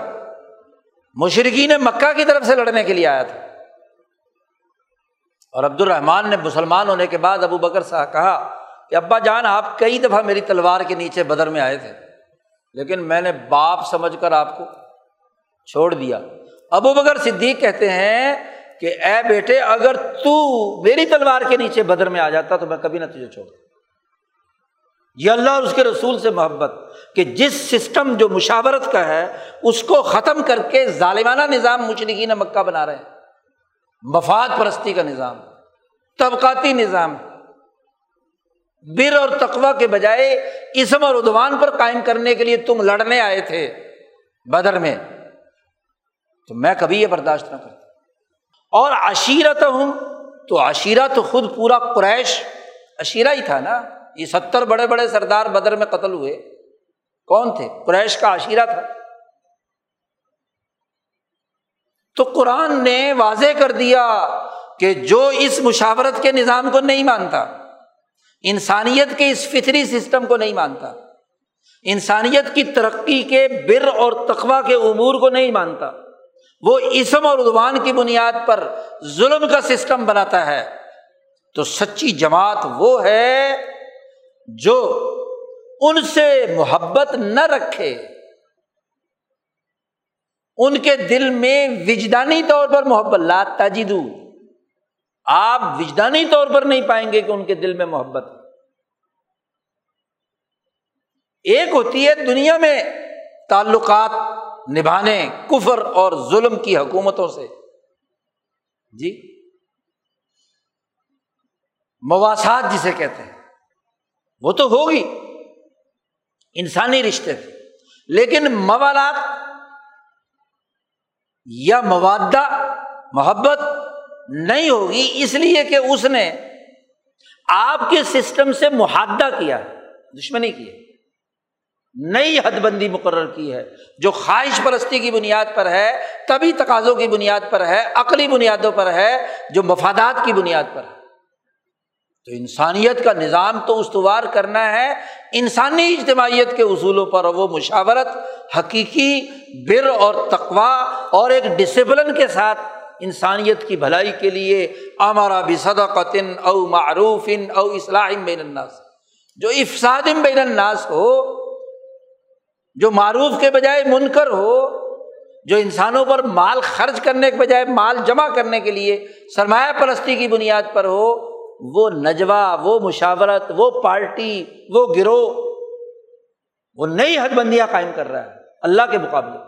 مشرقین مکہ کی طرف سے لڑنے کے لیے آیا تھا۔ اور عبد الرحمان نے مسلمان ہونے کے بعد ابو بکر صاحب کہا کہ ابا جان، آپ کئی دفعہ میری تلوار کے نیچے بدر میں آئے تھے، لیکن میں نے باپ سمجھ کر آپ کو چھوڑ دیا۔ ابو بکر صدیق کہتے ہیں کہ، اے بیٹے، اگر تو میری تلوار کے نیچے بدر میں آ جاتا تو میں کبھی نہ تجھے چھوڑ یہ اللہ اور اس کے رسول سے محبت کہ جس سسٹم جو مشاورت کا ہے، اس کو ختم کر کے ظالمانہ نظام مشرقین مکہ بنا رہے ہیں۔ مفاد پرستی کا نظام، طبقاتی نظام بر اور تقوا کے بجائے اسم اور ادوان پر قائم کرنے کے لیے تم لڑنے آئے تھے بدر میں۔ تو میں کبھی یہ برداشت نہ کرتا۔ اور عشیرت ہوں تو عشیرہ تو خود پورا قریش، عشیرہ ہی تھا نا۔ یہ ستر بڑے بڑے سردار بدر میں قتل ہوئے۔ کون تھے؟ قریش کا عشیرہ تھا۔ تو قرآن نے واضح کر دیا کہ جو اس مشاورت کے نظام کو نہیں مانتا انسانیت کے اس فطری سسٹم کو نہیں مانتا۔ انسانیت کی ترقی کے بر اور تقوا کے امور کو نہیں مانتا۔ وہ اسم اور ادوان کی بنیاد پر ظلم کا سسٹم بناتا ہے۔ تو سچی جماعت وہ ہے جو ان سے محبت نہ رکھے۔ ان کے دل میں وجدانی طور پر محبت، لا تجدو۔ آپ وجدانی طور پر نہیں پائیں گے کہ ان کے دل میں محبت۔ ایک ہوتی ہے دنیا میں تعلقات نبھانے، کفر اور ظلم کی حکومتوں سے۔ جی؟ مواسات جسے کہتے ہیں۔ وہ تو ہوگی۔ انسانی رشتے تھے۔ لیکن موالات یا موادہ محبت نہیں ہوگی، اس لیے کہ اس نے آپ کے سسٹم سے محادہ کیا، دشمنی کی ہے۔ نئی حد بندی مقرر کی ہے، جو خواہش پرستی کی بنیاد پر ہے تبھی تقاضوں کی بنیاد پر ہے، عقلی بنیادوں پر ہے، جو مفادات کی بنیاد پر ہے۔ تو انسانیت کا نظام تو استوار کرنا ہے انسانی اجتماعیت کے اصولوں پر وہ مشاورت، حقیقی بر اور تقوا اور ایک ڈسپلن کے ساتھ انسانیت کی بھلائی کے لیے امارا بھی قطن او معروف ان او اصلاح بین الناس۔ جو افساد بین الناس ہو جو معروف کے بجائے منکر ہو، جو انسانوں پر مال خرچ کرنے کے بجائے مال جمع کرنے کے لیے سرمایہ پرستی کی بنیاد پر ہو، وہ نجوا وہ مشاورت، وہ پارٹی، وہ گروہ، وہ نئی حد بندیاں قائم کر رہا ہے اللہ کے مقابلے۔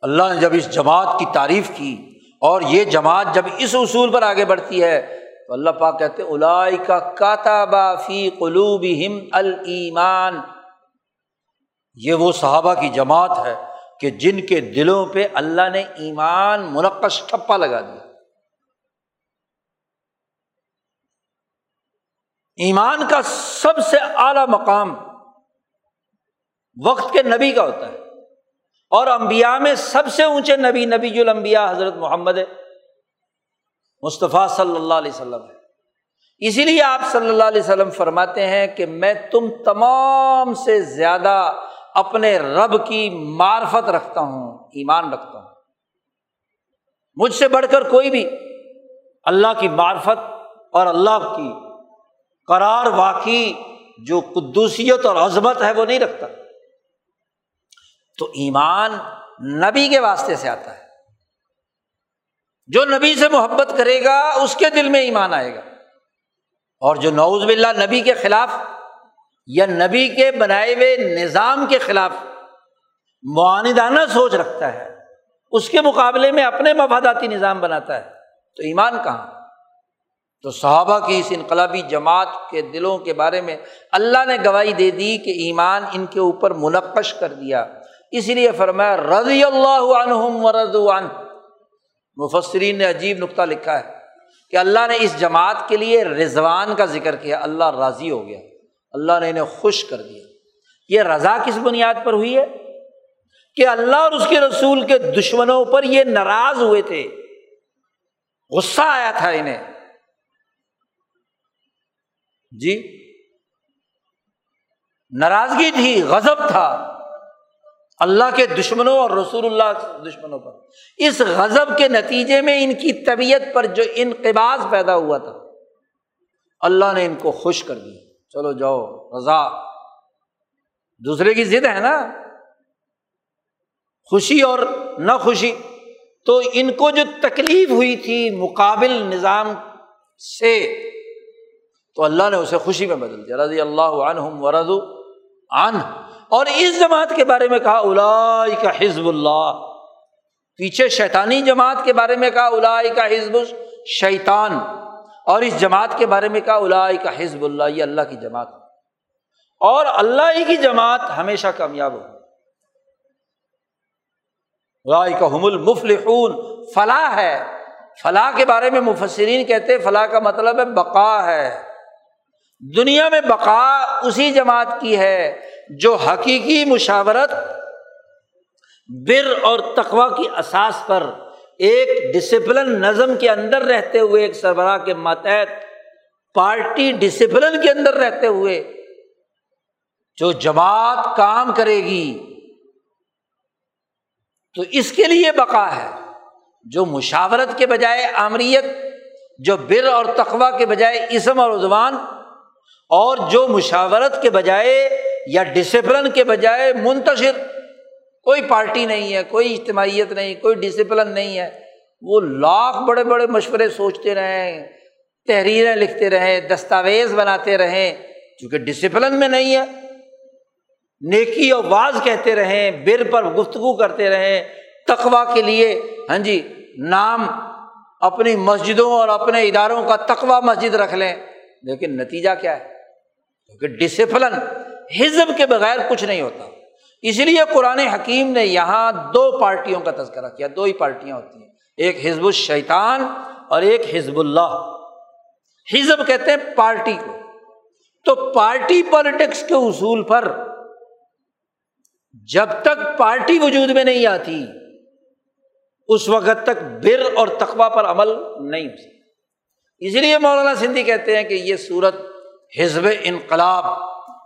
اللہ نے جب اس جماعت کی تعریف کی اور یہ جماعت جب اس اصول پر آگے بڑھتی ہے تو اللہ پاک کہتے الائی کا کاتابا فی قلوب ہم المان یہ وہ صحابہ کی جماعت ہے کہ جن کے دلوں پہ اللہ نے ایمان منقش ٹھپا لگا دیا۔ ایمان کا سب سے اعلی مقام وقت کے نبی کا ہوتا ہے۔ اور امبیا میں سب سے اونچے نبی نبی المبیا حضرت محمد مصطفیٰ صلی اللہ علیہ وسلم ہے اسی لیے آپ صلی اللہ علیہ وسلم فرماتے ہیں کہ میں تم تمام سے زیادہ اپنے رب کی معرفت رکھتا ہوں، ایمان رکھتا ہوں۔ مجھ سے بڑھ کر کوئی بھی اللہ کی معرفت اور اللہ کی قرار واقعی جو قدوسیت اور عظمت ہے وہ نہیں رکھتا۔ تو ایمان نبی کے واسطے سے آتا ہے۔ جو نبی سے محبت کرے گا، اس کے دل میں ایمان آئے گا۔ اور جو نوز باللہ نبی کے خلاف یا نبی کے بنائے ہوئے نظام کے خلاف معاندانہ سوچ رکھتا ہے، اس کے مقابلے میں اپنے مفاداتی نظام بناتا ہے، تو ایمان کہاں؟ تو صحابہ کی اس انقلابی جماعت کے دلوں کے بارے میں اللہ نے گواہی دے دی کہ ایمان ان کے اوپر منقش کر دیا۔ اسی لیے فرمایا، رضی اللہ عنہم عنہ مفسرین نے عجیب نقطہ لکھا ہے کہ اللہ نے اس جماعت کے لیے رضوان کا ذکر کیا، اللہ راضی ہو گیا، اللہ نے انہیں خوش کر دیا۔ یہ رضا کس بنیاد پر ہوئی ہے؟ کہ اللہ اور اس کے رسول کے دشمنوں پر یہ ناراض ہوئے تھے۔ غصہ آیا تھا انہیں۔ جی؟ ناراضگی تھی، غضب تھا۔ اللہ کے دشمنوں اور رسول اللہ دشمنوں پر۔ اس غضب کے نتیجے میں ان کی طبیعت پر جو انقباز پیدا ہوا تھا، اللہ نے ان کو خوش کر دیا۔ چلو جاؤ، رضا۔ دوسرے کی ضد ہے نا۔ خوشی اور نہ خوشی۔ تو ان کو جو تکلیف ہوئی تھی مقابل نظام سے، تو اللہ نے اسے خوشی میں بدل دیا۔ رضی اللہ عنہم ورض عنہ۔ اور اس جماعت کے بارے میں کہا الا کا حزب اللہ۔ پیچھے شیطانی جماعت کے بارے میں کہا الا کا حزب شیطان اور اس جماعت کے بارے میں کہا الا کا حزب اللہ، یہ اللہ کی جماعت اور اللہ ہی کی جماعت ہمیشہ کامیاب ہو کا حم المفلحون۔ فلاح ہے۔ فلاح کے بارے میں مفسرین کہتے فلاح کا مطلب ہے بقا ہے۔ دنیا میں بقا اسی جماعت کی ہے جو حقیقی مشاورت بر اور تقوا کی اساس پر ایک ڈسپلن نظم کے اندر رہتے ہوئے، ایک سربراہ کے ماتحت پارٹی ڈسپلن کے اندر رہتے ہوئے جو جماعت کام کرے گی، تو اس کے لیے بقا ہے۔ جو مشاورت کے بجائے آمریت، جو بر اور تقوا کے بجائے اسم اور عضوان، اور جو مشاورت کے بجائے یا ڈسپلن کے بجائے منتشر۔ کوئی پارٹی نہیں ہے، کوئی اجتماعیت نہیں، کوئی ڈسپلن نہیں ہے۔ وہ لاکھ بڑے بڑے مشورے سوچتے رہیں، تحریریں لکھتے رہیں، دستاویز بناتے رہیں۔ کیونکہ ڈسپلن میں نہیں ہے۔ نیکی اور واز کہتے رہیں، بر پر گفتگو کرتے رہیں۔ تقوا کے لیے ہاں جی نام اپنی مسجدوں اور اپنے اداروں کا تقوا مسجد رکھ لیں۔ لیکن نتیجہ کیا ہے؟ کیونکہ ڈسپلن ہزب کے بغیر کچھ نہیں ہوتا۔ اس لیے قرآن حکیم نے یہاں دو پارٹیوں کا تذکرہ کیا، دو ہی پارٹیاں ہوتی ہیں۔ ایک حزب الشیطان اور ایک حزب اللہ۔ حزب کہتے ہیں پارٹی کو۔ تو پارٹی پالیٹکس کے اصول پر جب تک پارٹی وجود میں نہیں آتی، اس وقت تک بر اور تقوا پر عمل نہیں ہو سکتا۔ اس لیے مولانا سندھی کہتے ہیں کہ یہ صورت حزب انقلاب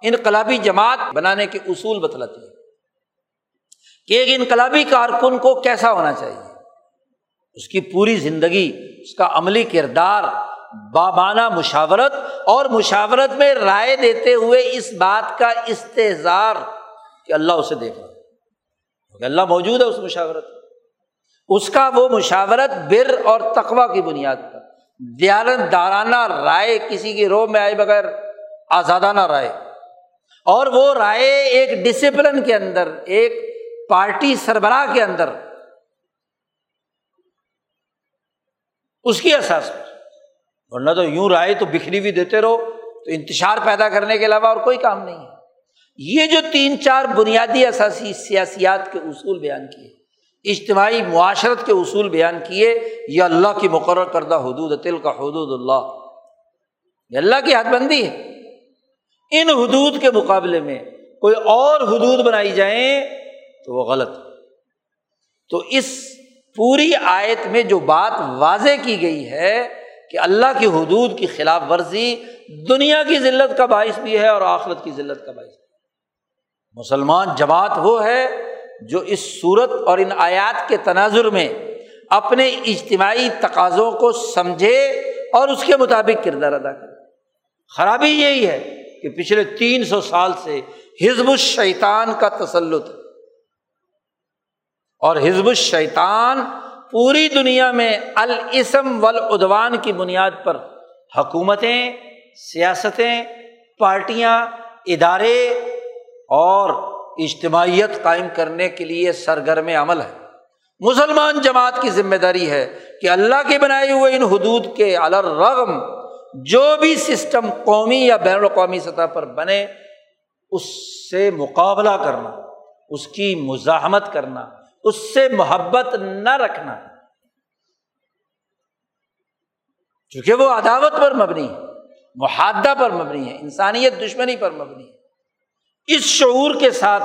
انقلابی جماعت بنانے کے اصول بتلاتی ہے کہ ایک انقلابی کارکن کو کیسا ہونا چاہیے؟ اس کی پوری زندگی، اس کا عملی کردار، بابانہ مشاورت اور مشاورت میں رائے دیتے ہوئے اس بات کا استحظار کہ اللہ اسے دیکھ رہا کیونکہ اللہ موجود ہے اس مشاورت اس کا وہ مشاورت بر اور تقوا کی بنیاد پر۔ دیانت دارانہ رائے کسی کی رو میں آئے بغیر آزادانہ رائے۔ اور وہ رائے ایک ڈسپلن کے اندر، ایک پارٹی سربراہ کے اندر۔ اس کی احساس۔ پر ورنہ تو یوں رائے تو بکھری بھی دیتے رہو، تو انتشار پیدا کرنے کے علاوہ اور کوئی کام نہیں ہے۔ یہ جو تین چار بنیادی اثاثی سیاسیات کے اصول بیان کیے، اجتماعی معاشرت کے اصول بیان کیے، یہ اللہ کی مقرر کردہ حدود تل کا حدود اللہ۔ یہ اللہ کی حد بندی ہے۔ ان حدود کے مقابلے میں کوئی اور حدود بنائی جائیں تو وہ غلط۔ تو اس پوری آیت میں جو بات واضح کی گئی ہے کہ اللہ کی حدود کی خلاف ورزی دنیا کی ذلت کا باعث بھی ہے اور آخرت کی ذلت کا باعث بھی مسلمان جماعت وہ ہے جو اس صورت اور ان آیات کے تناظر میں اپنے اجتماعی تقاضوں کو سمجھے اور اس کے مطابق کردار ادا کرے۔ خرابی یہی ہے کہ پچھلے تین سو سال سے حزب الشیطان کا تسلط ہے۔ اور حزب الشیطان پوری دنیا میں الاسم ولادوان کی بنیاد پر حکومتیں، سیاستیں، پارٹیاں، ادارے اور اجتماعیت قائم کرنے کے لیے سرگرم عمل ہے مسلمان جماعت کی ذمہ داری ہے کہ اللہ کے بنائے ہوئے ان حدود کے الرغم جو بھی سسٹم قومی یا بین الاقوامی سطح پر بنے، اس سے مقابلہ کرنا، اس کی مزاحمت کرنا، اس سے محبت نہ رکھنا۔ چونکہ وہ عداوت پر مبنی ہے، محادہ پر مبنی ہے، انسانیت دشمنی پر مبنی ہے۔ اس شعور کے ساتھ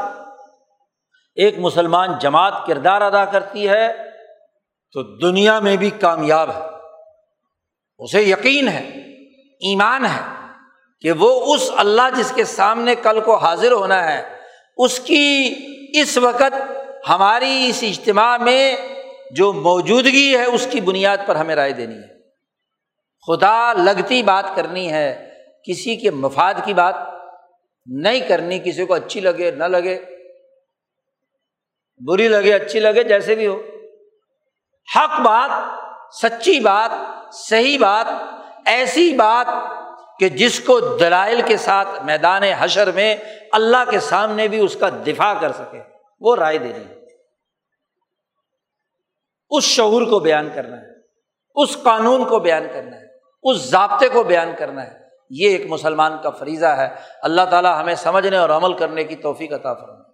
ایک مسلمان جماعت کردار ادا کرتی ہے، تو دنیا میں بھی کامیاب ہے۔ اسے یقین ہے۔ ایمان ہے کہ وہ اس اللہ جس کے سامنے کل کو حاضر ہونا ہے، اس کی اس وقت ہماری اس اجتماع میں جو موجودگی ہے، اس کی بنیاد پر ہمیں رائے دینی ہے۔ خدا لگتی بات کرنی ہے، کسی کے مفاد کی بات نہیں کرنی، کسی کو اچھی لگے، نہ لگے، بری لگے، اچھی لگے، جیسے بھی ہو۔ حق بات، سچی بات، صحیح بات ایسی بات کہ جس کو دلائل کے ساتھ میدان حشر میں اللہ کے سامنے بھی اس کا دفاع کر سکے، وہ رائے دینی اس شعور کو بیان کرنا ہے، اس قانون کو بیان کرنا ہے، اس ضابطے کو بیان کرنا ہے، یہ ایک مسلمان کا فریضہ ہے۔ اللہ تعالیٰ ہمیں سمجھنے اور عمل کرنے کی توفیق عطا فرمائے۔